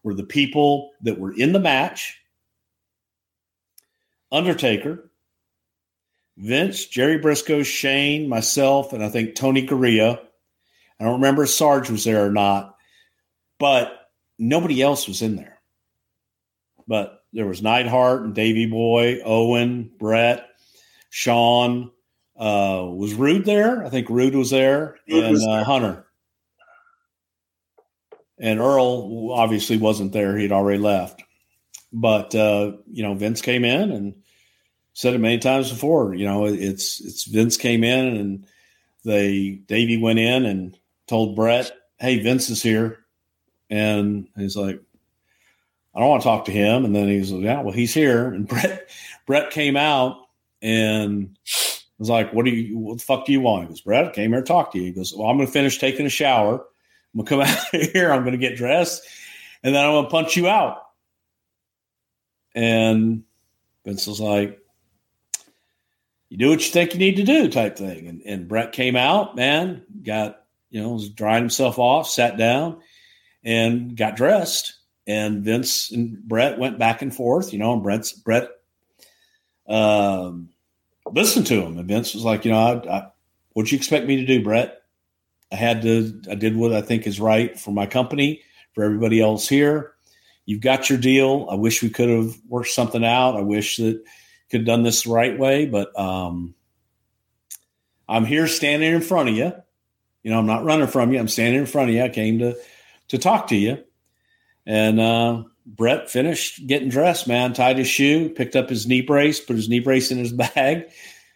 E: were the people that were in the match Undertaker, Vince, Jerry Brisco, Shane, myself, and I think Tony Garea. I don't remember if Sarge was there or not, but nobody else was in there. But there was Neidhart and Davy Boy, Owen, Bret, Shawn. Uh, was Rude there? I think Rude was there,
D: Rude
E: and
D: was
E: uh. Hunter. And Earl obviously wasn't there; he'd already left. But uh, you know, Vince came in and said it many times before. You know, it's it's Vince came in and they Davey went in and told Bret, "Hey, Vince is here," and he's like, "I don't want to talk to him." And then he's like, "Yeah, well, he's here." And Bret Bret came out and was like, "What do you? What the fuck do you want?" He goes, "Bret, I came here to talk to you." He goes, "Well, I'm going to finish taking a shower. I'm going to come out here. I'm going to get dressed, and then I'm going to punch you out." And Vince was like, you do what you think you need to do type thing. And, and Bret came out, man, got, you know, drying himself off, sat down and got dressed. And Vince and Bret went back and forth, you know, and Bret's, Bret um, listened to him. And Vince was like, you know, I, I, what'd you expect me to do, Bret? I had to, I did what I think is right for my company, for everybody else here. You've got your deal. I wish we could have worked something out. I wish that could have done this the right way, but um, I'm here standing in front of you. You know, I'm not running from you. I'm standing in front of you. I came to to talk to you. And uh, Bret finished getting dressed, man, tied his shoe, picked up his knee brace, put his knee brace in his bag,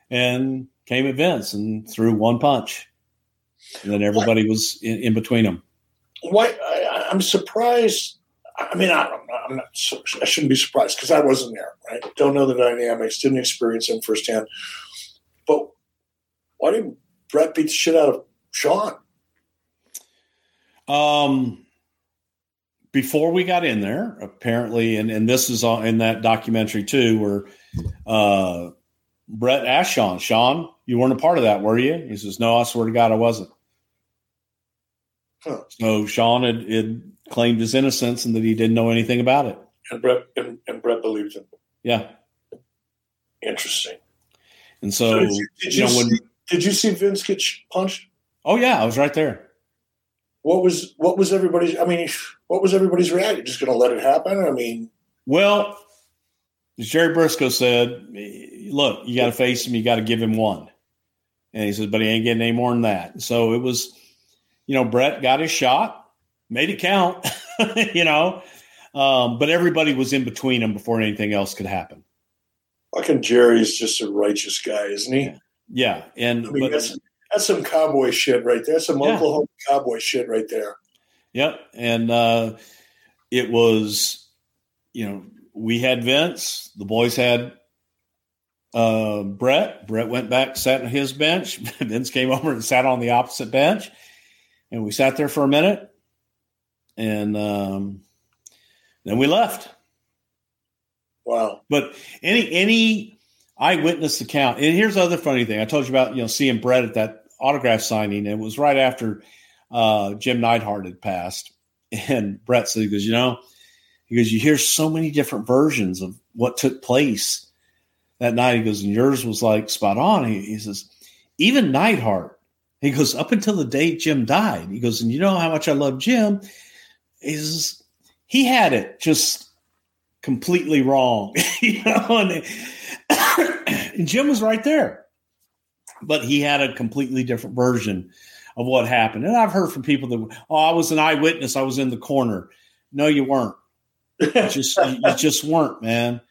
E: and came at Vince and threw one punch. And then everybody was in, in between them.
D: why I, I'm surprised. I mean, I, I'm not, I'm not I shouldn't be surprised because I wasn't there, right? Don't know the dynamics, didn't experience them firsthand. But why did Bret beat the shit out of Shawn?
E: Um, before we got in there, apparently, and, and this is in that documentary too, where uh, Bret asked Shawn, Shawn, you weren't a part of that, were you? He says, No, I swear to God, I wasn't. Huh. So Shawn had, had, claimed his innocence and that he didn't know anything about it.
D: And Bret, and, and Bret believed him.
E: Yeah.
D: Interesting.
E: And so, so did you, did you,
D: you know, when, see, did you see Vince get punched?
E: Oh yeah, I was right there.
D: What was what was everybody's? I mean, what was everybody's reaction? Just going to let it happen? I mean,
E: well, as Jerry Brisco said, look, you got to face him. You got to give him one. And he says, but he ain't getting any more than that. So it was, you know, Bret got his shot, made it count, you know, um, but everybody was in between them before anything else could happen.
D: Fucking Jerry's just a righteous guy, isn't he?
E: Yeah. yeah. And
D: I mean, but, that's, that's some cowboy shit right there. That's some yeah. Oklahoma cowboy shit right there.
E: Yep. And uh, it was, you know, we had Vince, the boys had uh, Brett. Bret went back, sat on his bench. Vince came over and sat on the opposite bench, and we sat there for a minute, and um, then we left.
D: Wow!
E: But any any eyewitness account, and here's the other funny thing: I told you about you know seeing Bret at that autograph signing. It was right after uh, Jim Neidhart had passed, and Bret said, "He goes, you know." He goes, You hear so many different versions of what took place that night. He goes, And yours was like spot on. He, he says, Even Neidhart, he goes, Up until the day Jim died, he goes, And you know how much I love Jim? Says, He had it just completely wrong. you know, and, and Jim was right there. But he had a completely different version of what happened. And I've heard from people that, oh, I was an eyewitness. I was in the corner. No, you weren't just you just weren't, man.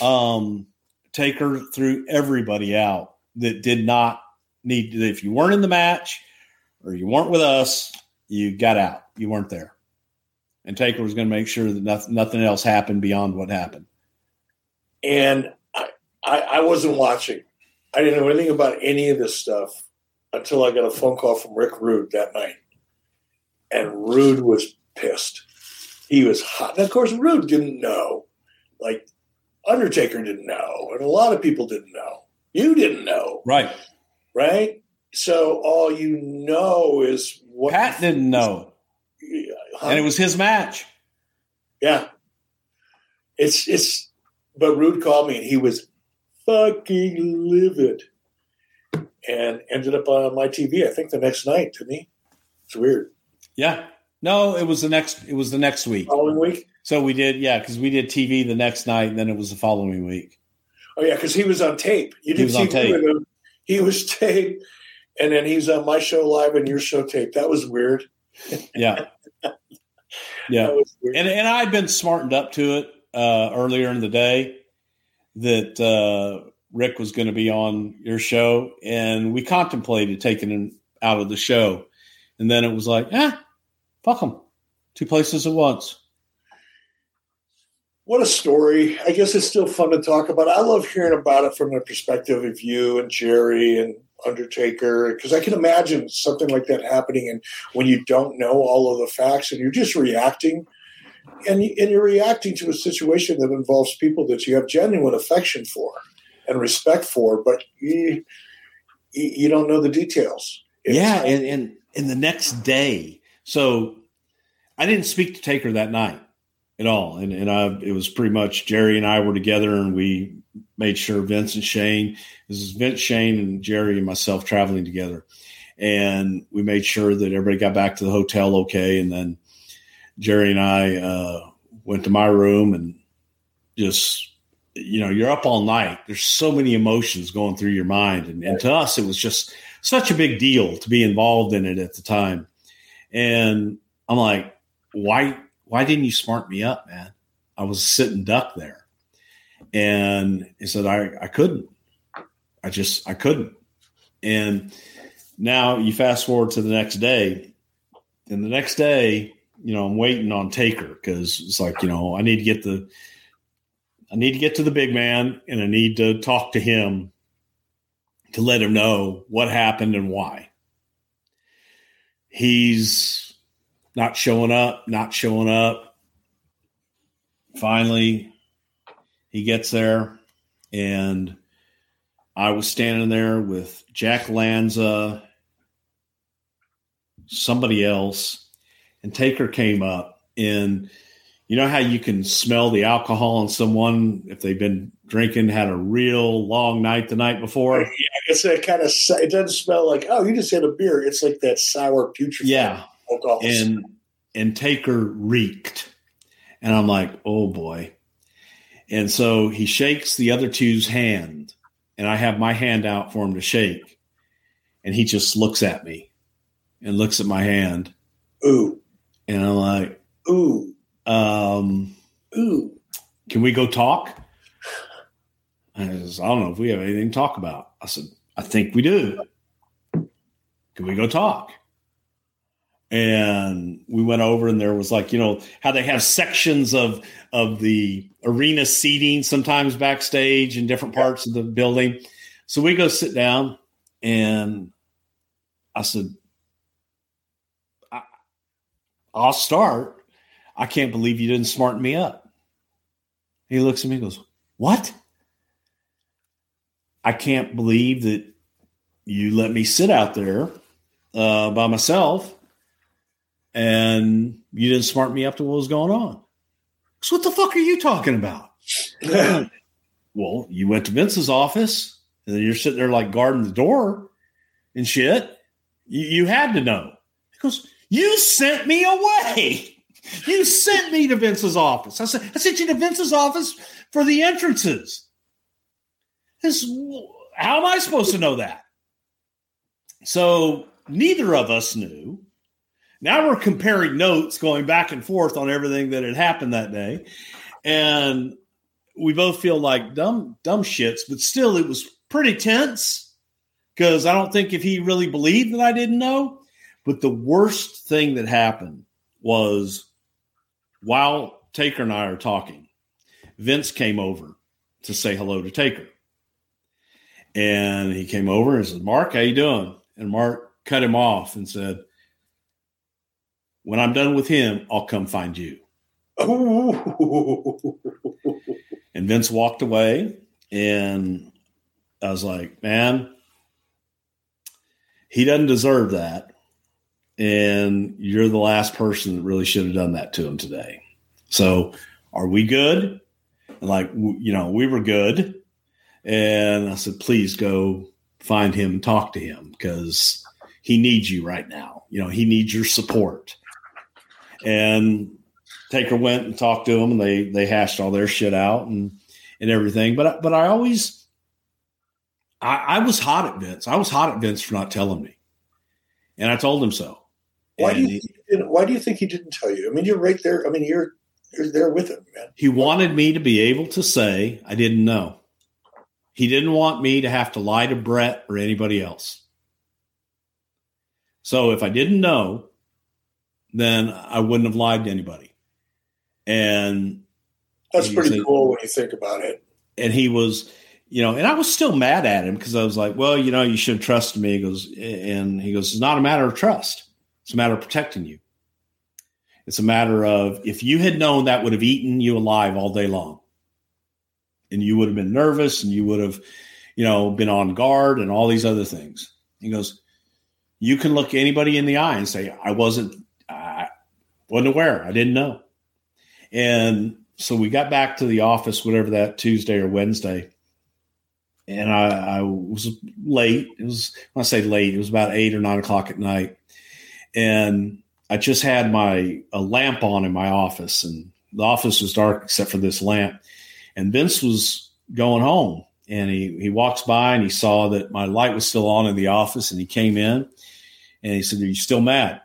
E: Um, Taker threw everybody out that did not need to. If you weren't in the match or you weren't with us, you got out. You weren't there. And Taker was going to make sure that nothing, nothing else happened beyond what happened.
D: And I, I, I wasn't watching. I didn't know anything about any of this stuff until I got a phone call from Rick Rude that night. And Rude was pissed he was hot. And of course, Rude didn't know. Like Undertaker didn't know, and a lot of people didn't know. You didn't know,
E: right?
D: Right. So all you know is what
E: Pat didn't know? And it was his match.
D: Yeah, it's it's. But Rude called me, and he was fucking livid, and ended up on my TV. I think the next night. To me, it's weird.
E: Yeah, no, it was the next. It was the next week.
D: Following week.
E: So we did, yeah, because we did TV the next night, and then it was the following week.
D: Oh yeah, because he was on tape. You did TV tape. him. He was tape, and then he's on my show live and your show tape. That was weird.
E: Yeah, yeah. And and I'd been smartened up to it uh, earlier in the day that uh, Rick was going to be on your show, and we contemplated taking him out of the show, and then it was like, ah. Eh, Fuck him, Two places at once.
D: What a story. I guess it's still fun to talk about. I love hearing about it from the perspective of you and Jerry and Undertaker, because I can imagine something like that happening and when you don't know all of the facts and you're just reacting and, and you're reacting to a situation that involves people that you have genuine affection for and respect for, but you, you don't know the details.
E: It's, yeah. And, and, and the next day, so I didn't speak to Taker that night at all. And, and I, it was pretty much Jerry and I were together and we made sure Vince and Shane, this is Vince, Shane, and Jerry and myself traveling together. And we made sure that everybody got back to the hotel okay. And then Jerry and I uh, went to my room and just, you know, you're up all night. There's so many emotions going through your mind. And, and to us, it was just such a big deal to be involved in it at the time. And I'm like, why why didn't you smart me up, man? I was sitting duck there. And he said, I, I couldn't. I just I couldn't. And now you fast forward to the next day. And the next day, you know, I'm waiting on Taker because it's like, you know, I need to get the, I need to get to the big man and I need to talk to him to let him know what happened and why. He's not showing up, not showing up. Finally, he gets there and I was standing there with Jack Lanza, somebody else, and Taker came up. And you know how you can smell the alcohol on someone if they've been drinking, had a real long night the night before?
D: Yeah, I guess it kind of it doesn't smell like oh you just had a beer. It's like that sour putrid.
E: Yeah,
D: alcohol.
E: and and Taker reeked, and I'm like, oh boy. And so he shakes the other two's hand, and I have my hand out for him to shake, and he just looks at me, and looks at my hand,
D: ooh
E: and I'm like,
D: ooh
E: um,
D: ooh.
E: can we go talk? I, says, I don't know if we have anything to talk about. I said, I think we do. Can we go talk? And we went over, and there was like, you know, how they have sections of of the arena seating sometimes backstage in different parts of the building. So we go sit down, and I said, I, I'll start. I can't believe you didn't smarten me up. He looks at me and goes, What? I can't believe that you let me sit out there uh, by myself and you didn't smart me up to what was going on. So, what the fuck are you talking about? well, you went to Vince's office and then you're sitting there like guarding the door and shit. You, you had to know. He goes, You sent me away. You sent me to Vince's office. I said, I sent you to Vince's office for the entrances. This, how am I supposed to know that? So neither of us knew. Now we're comparing notes, going back and forth on everything that had happened that day, and we both feel like dumb dumb shits. But still, it was pretty tense because I don't think if he really believed that I didn't know. But the worst thing that happened was while Taker and I are talking, Vince came over to say hello to Taker. And he came over and said, Mark, how you doing? And Mark cut him off and said, When I'm done with him, I'll come find you. And Vince walked away. And I was like, Man, he doesn't deserve that. And you're the last person that really should have done that to him today. So, are we good? And like, you know, we were good. And I said, please go find him and talk to him because he needs you right now. You know, he needs your support. And Taker went and talked to him and they they hashed all their shit out and and everything. But but I always I, I was hot at Vince. I was hot at Vince for not telling me. And I told him so.
D: Why do you think, why do you think he didn't tell you? I mean, you're right there. I mean, you're you're there with him, man.
E: He wanted me to be able to say I didn't know. He didn't want me to have to lie to Bret or anybody else. So if I didn't know, then I wouldn't have lied to anybody. And
D: That's pretty
E: said-
D: cool when you think about it.
E: and he was, you know, and I was still mad at him because I was like, well, you know, you should have trusted me. He goes, and he goes, it's not a matter of trust. It's a matter of protecting you. It's a matter of if you had known that would have eaten you alive all day long. And you would have been nervous and you would have, you know, been on guard and all these other things. He goes, you can look anybody in the eye and say, I wasn't, wasn't aware. I didn't know. And so we got back to the office, whatever that Tuesday or Wednesday. And I, I was late. It was, when I say late, it was about eight or nine o'clock at night. And I just had my a lamp on in my office, and the office was dark except for this lamp. And Vince was going home, and he he walks by and he saw that my light was still on in the office, and he came in, and he said, "Are you still mad?"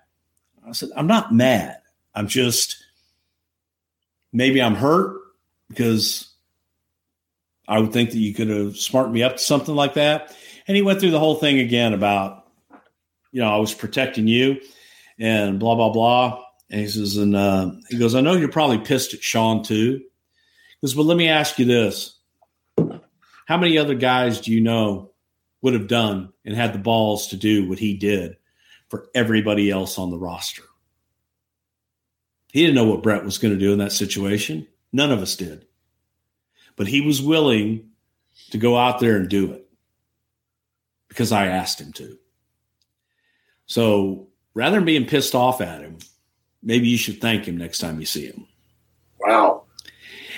E: I said, "I'm not mad. I'm just maybe I'm hurt because I would think that you could have smartened me up to something like that." And he went through the whole thing again about, you know, I was protecting you and blah blah blah. And he says, and uh, he goes, I know you're probably pissed at Shawn too. He goes, but let me ask you this. How many other guys do you know would have done and had the balls to do what he did for everybody else on the roster? He didn't know what Bret was going to do in that situation. None of us did. But he was willing to go out there and do it because I asked him to. So rather than being pissed off at him, maybe you should thank him next time you see him.
D: Wow.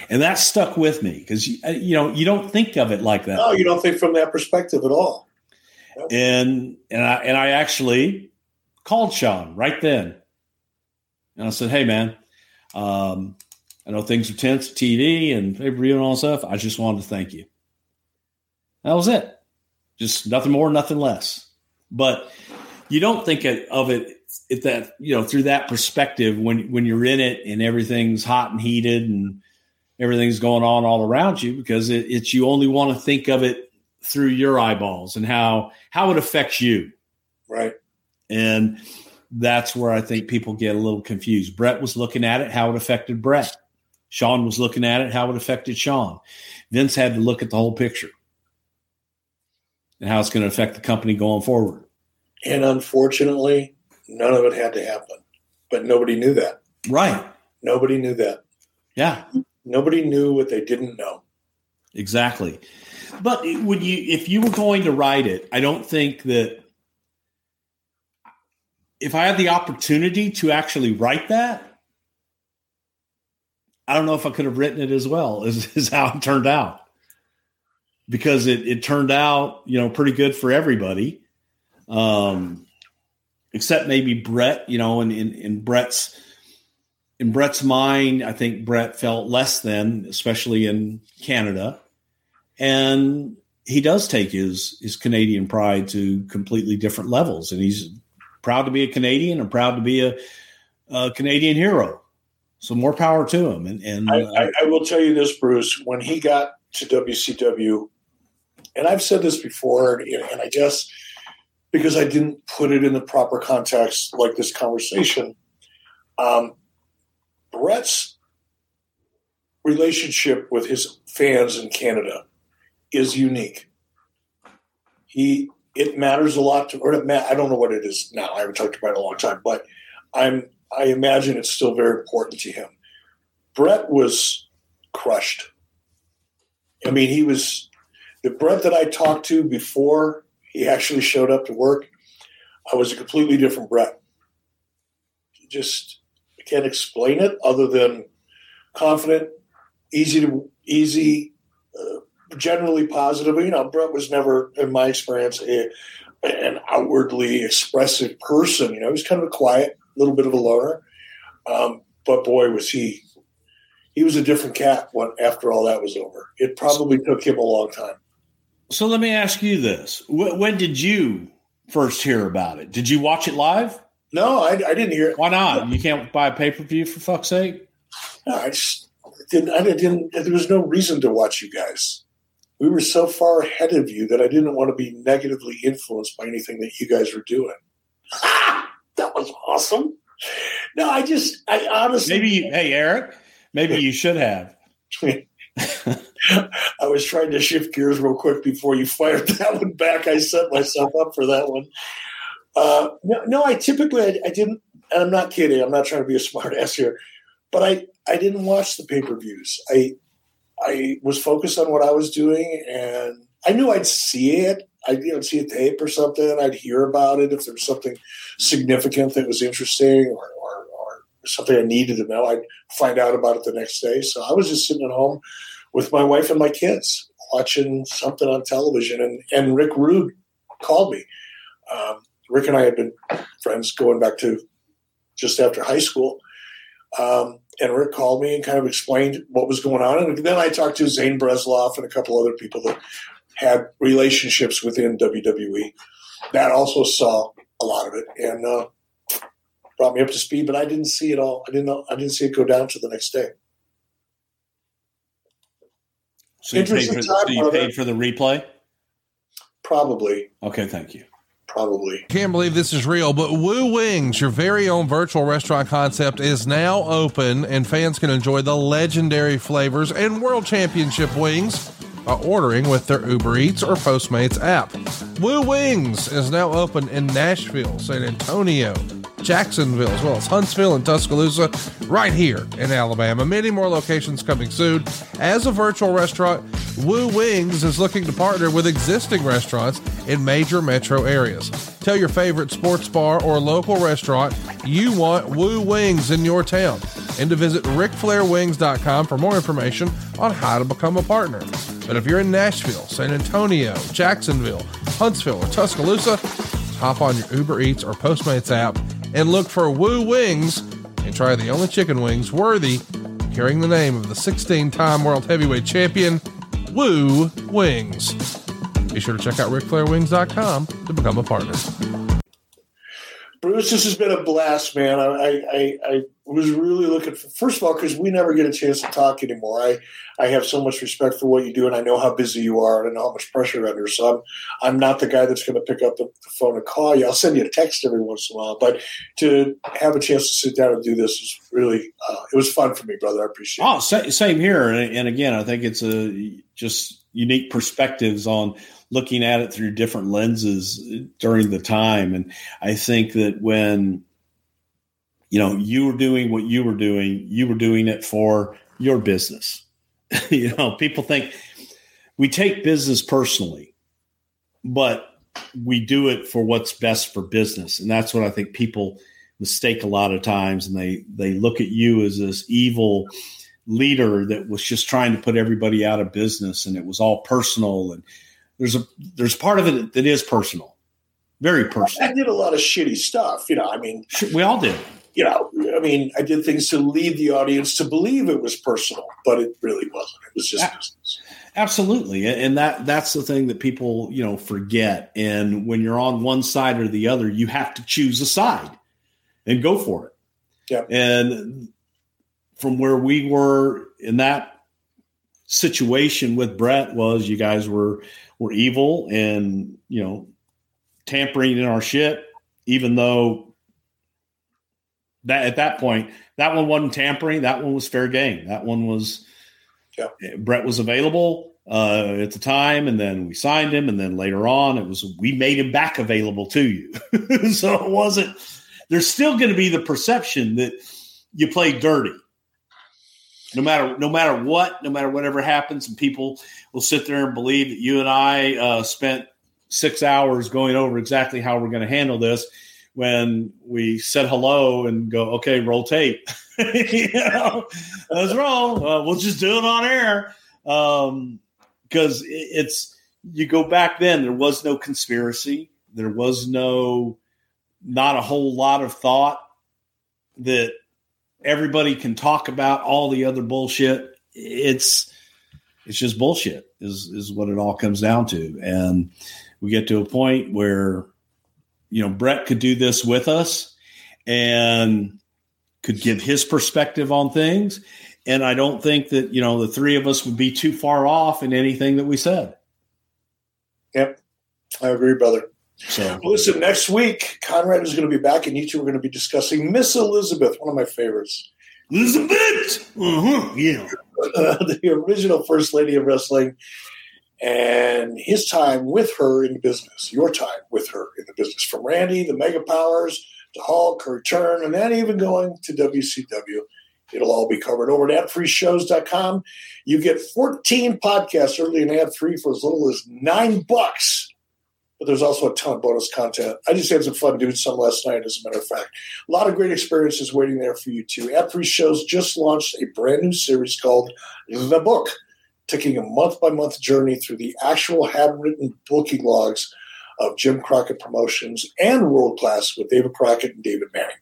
E: And that stuck with me because you, uh, you know you don't think of it like that.
D: No, you don't think from that perspective at all.
E: And and I and I actually called Shawn right then, and I said, "Hey, man, um, I know things are tense, TV and pay per view and all that stuff. I just wanted to thank you." That was it. Just nothing more, nothing less. But you don't think of it if that you know through that perspective when when you're in it and everything's hot and heated and everything's going on all around you because it, it's you only want to think of it through your eyeballs and how how it affects you
D: right
E: and that's where i think people get a little confused. Bret was looking at it how it affected Bret. Shawn was looking at it how it affected Shawn. Vince had to look at the whole picture and how it's going to affect the company going forward.
D: And unfortunately none of it had to happen but nobody knew that.
E: Right.
D: Nobody knew that.
E: Yeah.
D: Nobody knew what they didn't know.
E: Exactly. But would you, if you were going to write it, I don't think that if I had the opportunity to actually write that, I don't know if I could have written it as well as, as how it turned out. Because it, it turned out, you know, pretty good for everybody. Um, except maybe Bret, you know, and in, in Bret's in Bret's mind, I think Bret felt less than, especially in Canada. And he does take his his Canadian pride to completely different levels. And he's proud to be a Canadian and proud to be a, a Canadian hero. So more power to him. And, and
D: I, I, I will tell you this, Bruce, when he got to WCW, and I've said this before, and I guess because I didn't put it in the proper context like this conversation, um, Bret's relationship with his fans in Canada is unique. He it matters a lot to, or it ma- I don't know what it is now. I haven't talked about it in a long time, but I'm I imagine it's still very important to him. Bret was crushed. I mean, he was the Bret that I talked to before he actually showed up to work. I was a completely different Bret. Just can't explain it other than confident, easy to easy, uh, generally positive. You know, Bret was never, in my experience, a, an outwardly expressive person. You know, he was kind of a quiet, little bit of a loner. Um, but boy, was he he was a different cat when after all that was over. It probably took him a long time.
E: So let me ask you this: When did you first hear about it? Did you watch it live?
D: No, I, I didn't hear it.
E: Why not? You can't buy a pay per view for fuck's sake.
D: No, I just didn't. I didn't. There was no reason to watch you guys. We were so far ahead of you that I didn't want to be negatively influenced by anything that you guys were doing. that was awesome. No, I just, I honestly.
E: Maybe, you, hey, Eric, maybe you should have.
D: I was trying to shift gears real quick before you fired that one back. I set myself up for that one. Uh, no, no, I typically I, I, didn't, and I'm not kidding. I'm not trying to be a smart ass here, but I I didn't watch the pay per views. I I was focused on what I was doing, and I knew I'd see it. I'd you know, see a tape or something. I'd hear about it if there was something significant that was interesting or, or, or something I needed to know. I'd find out about it the next day. So I was just sitting at home with my wife and my kids watching something on television, and and Rick Rude called me. Um, Rick and I had been friends going back to just after high school. Um, and Rick called me and kind of explained what was going on. And then I talked to Zane Bresloff and a couple other people that had relationships within WWE that also saw a lot of it and uh, brought me up to speed. But I didn't see it all. I didn't know. I didn't see it go down to the next day.
E: So you, paid for, so you paid for the replay?
D: Probably.
E: Okay, thank you.
D: Probably.
A: Can't believe this is real, but Woo Wings, your very own virtual restaurant concept, is now open, and fans can enjoy the legendary flavors and world championship wings by ordering with their Uber Eats or Postmates app. Woo Wings is now open in Nashville, San Antonio, Jacksonville, as well as Huntsville and Tuscaloosa, right here in Alabama. Many more locations coming soon. As a virtual restaurant, Woo Wings is looking to partner with existing restaurants in major metro areas. Tell your favorite sports bar or local restaurant you want Woo Wings in your town and to visit ricflairwings.com for more information on how to become a partner. But if you're in Nashville, San Antonio, Jacksonville, Huntsville, or Tuscaloosa, hop on your Uber Eats or Postmates app and look for Woo Wings and try the only chicken wings worthy carrying the name of the 16 time world heavyweight champion, Woo Wings. Be sure to check out ricflairwings.com to become a partner.
D: Bruce, this has been a blast, man. I, I, I was really looking for, first of all, because we never get a chance to talk anymore. I, I have so much respect for what you do, and I know how busy you are, and I know how much pressure you're under. So I'm, I'm not the guy that's going to pick up the, the, phone and call you. I'll send you a text every once in a while, but to have a chance to sit down and do this is really, uh, it was fun for me, brother. I appreciate
E: oh. Same here, and, and again, I think it's a just unique perspectives on looking at it through different lenses during the time. And I think that when, you know, you were doing what you were doing, you were doing it for your business. you know, people think we take business personally, but we do it for what's best for business. And that's what I think people mistake a lot of times. And they, they look at you as this evil leader that was just trying to put everybody out of business and it was all personal and there's a there's part of it that is personal, very personal.
D: I did a lot of shitty stuff, you know. I mean,
E: we all did.
D: You know, I mean, I did things to lead the audience to believe it was personal, but it really wasn't. It was just
E: business. Absolutely, and that that's the thing that people you know forget. And when you're on one side or the other, you have to choose a side and go for it.
D: Yeah.
E: And from where we were in that situation with Bret was you guys were were evil and you know tampering in our shit even though that at that point that one wasn't tampering that one was fair game that one was
D: yeah.
E: Bret was available uh, at the time and then we signed him and then later on it was we made him back available to you so it wasn't there's still going to be the perception that you play dirty no matter no matter what, no matter whatever happens, and people will sit there and believe that you and I uh, spent six hours going over exactly how we're going to handle this. When we said hello and go, okay, roll tape. you know, let's roll. Uh, we'll just do it on air because um, it's you go back then. There was no conspiracy. There was no not a whole lot of thought that everybody can talk about all the other bullshit. It's it's just bullshit is is what it all comes down to. And we get to a point where you know Bret could do this with us and could give his perspective on things. And I don't think that, you know, the three of us would be too far off in anything that we said.
D: Yep. I agree, brother.
E: So
D: well, listen, next week Conrad is going to be back, and you two are going to be discussing Miss Elizabeth, one of my favorites.
E: Elizabeth, uh-huh. yeah,
D: uh, the original First Lady of Wrestling, and his time with her in the business, your time with her in the business, from Randy, the Mega Powers, to Hulk, her return, and then even going to WCW. It'll all be covered over at adfreeshows.com. You get 14 podcasts early and ad free for as little as nine bucks but there's also a ton of bonus content. I just had some fun doing some last night, as a matter of fact. A lot of great experiences waiting there for you too. Ad Free Shows just launched a brand new series called The Book, taking a month by month journey through the actual handwritten booking logs of Jim Crockett Promotions and World Class with David Crockett and David Manning.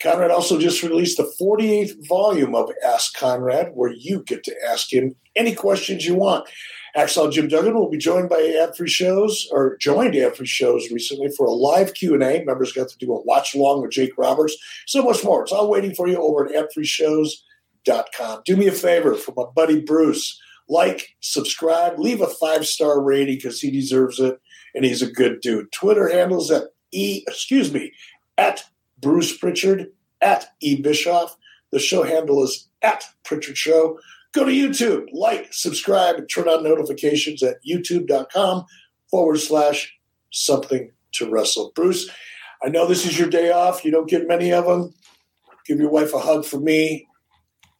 D: Conrad also just released the 48th volume of Ask Conrad, where you get to ask him any questions you want. Hacksaw Jim Duggan will be joined by Ad Free Shows, or joined Ad Free Shows recently for a live Q&A. Members got to do a watch along with Jake Roberts. So much more. It's all waiting for you over at adfreeshows.com. Do me a favor for my buddy Bruce. Like, subscribe, leave a five star rating because he deserves it and he's a good dude. Twitter handles at E, excuse me, at Bruce Prichard, at E Bischoff. The show handle is at Prichard Show. Go to YouTube, like, subscribe, and turn on notifications at youtube.com forward slash something to wrestle. Bruce, I know this is your day off. You don't get many of them. Give your wife a hug for me.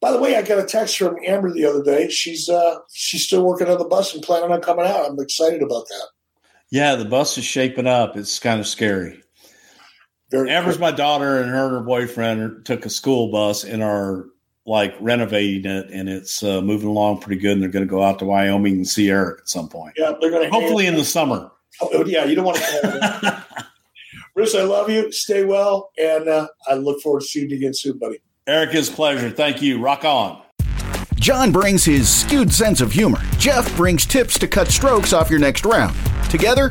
D: By the way, I got a text from Amber the other day. She's uh, she's still working on the bus and planning on coming out. I'm excited about that.
E: Yeah, the bus is shaping up. It's kind of scary.
D: Very
E: Amber's
D: cool.
E: my daughter, and her and her boyfriend took a school bus and are like renovating it, and it's uh, moving along pretty good. And they're going to go out to Wyoming and see Eric at some point.
D: Yeah, they're going to
E: Hopefully in the summer.
D: Oh, yeah, you don't want to. Bruce, I love you. Stay well, and uh, I look forward to seeing you again soon, buddy.
E: Eric, it's a pleasure. Thank you. Rock on.
C: John brings his skewed sense of humor. Jeff brings tips to cut strokes off your next round. Together,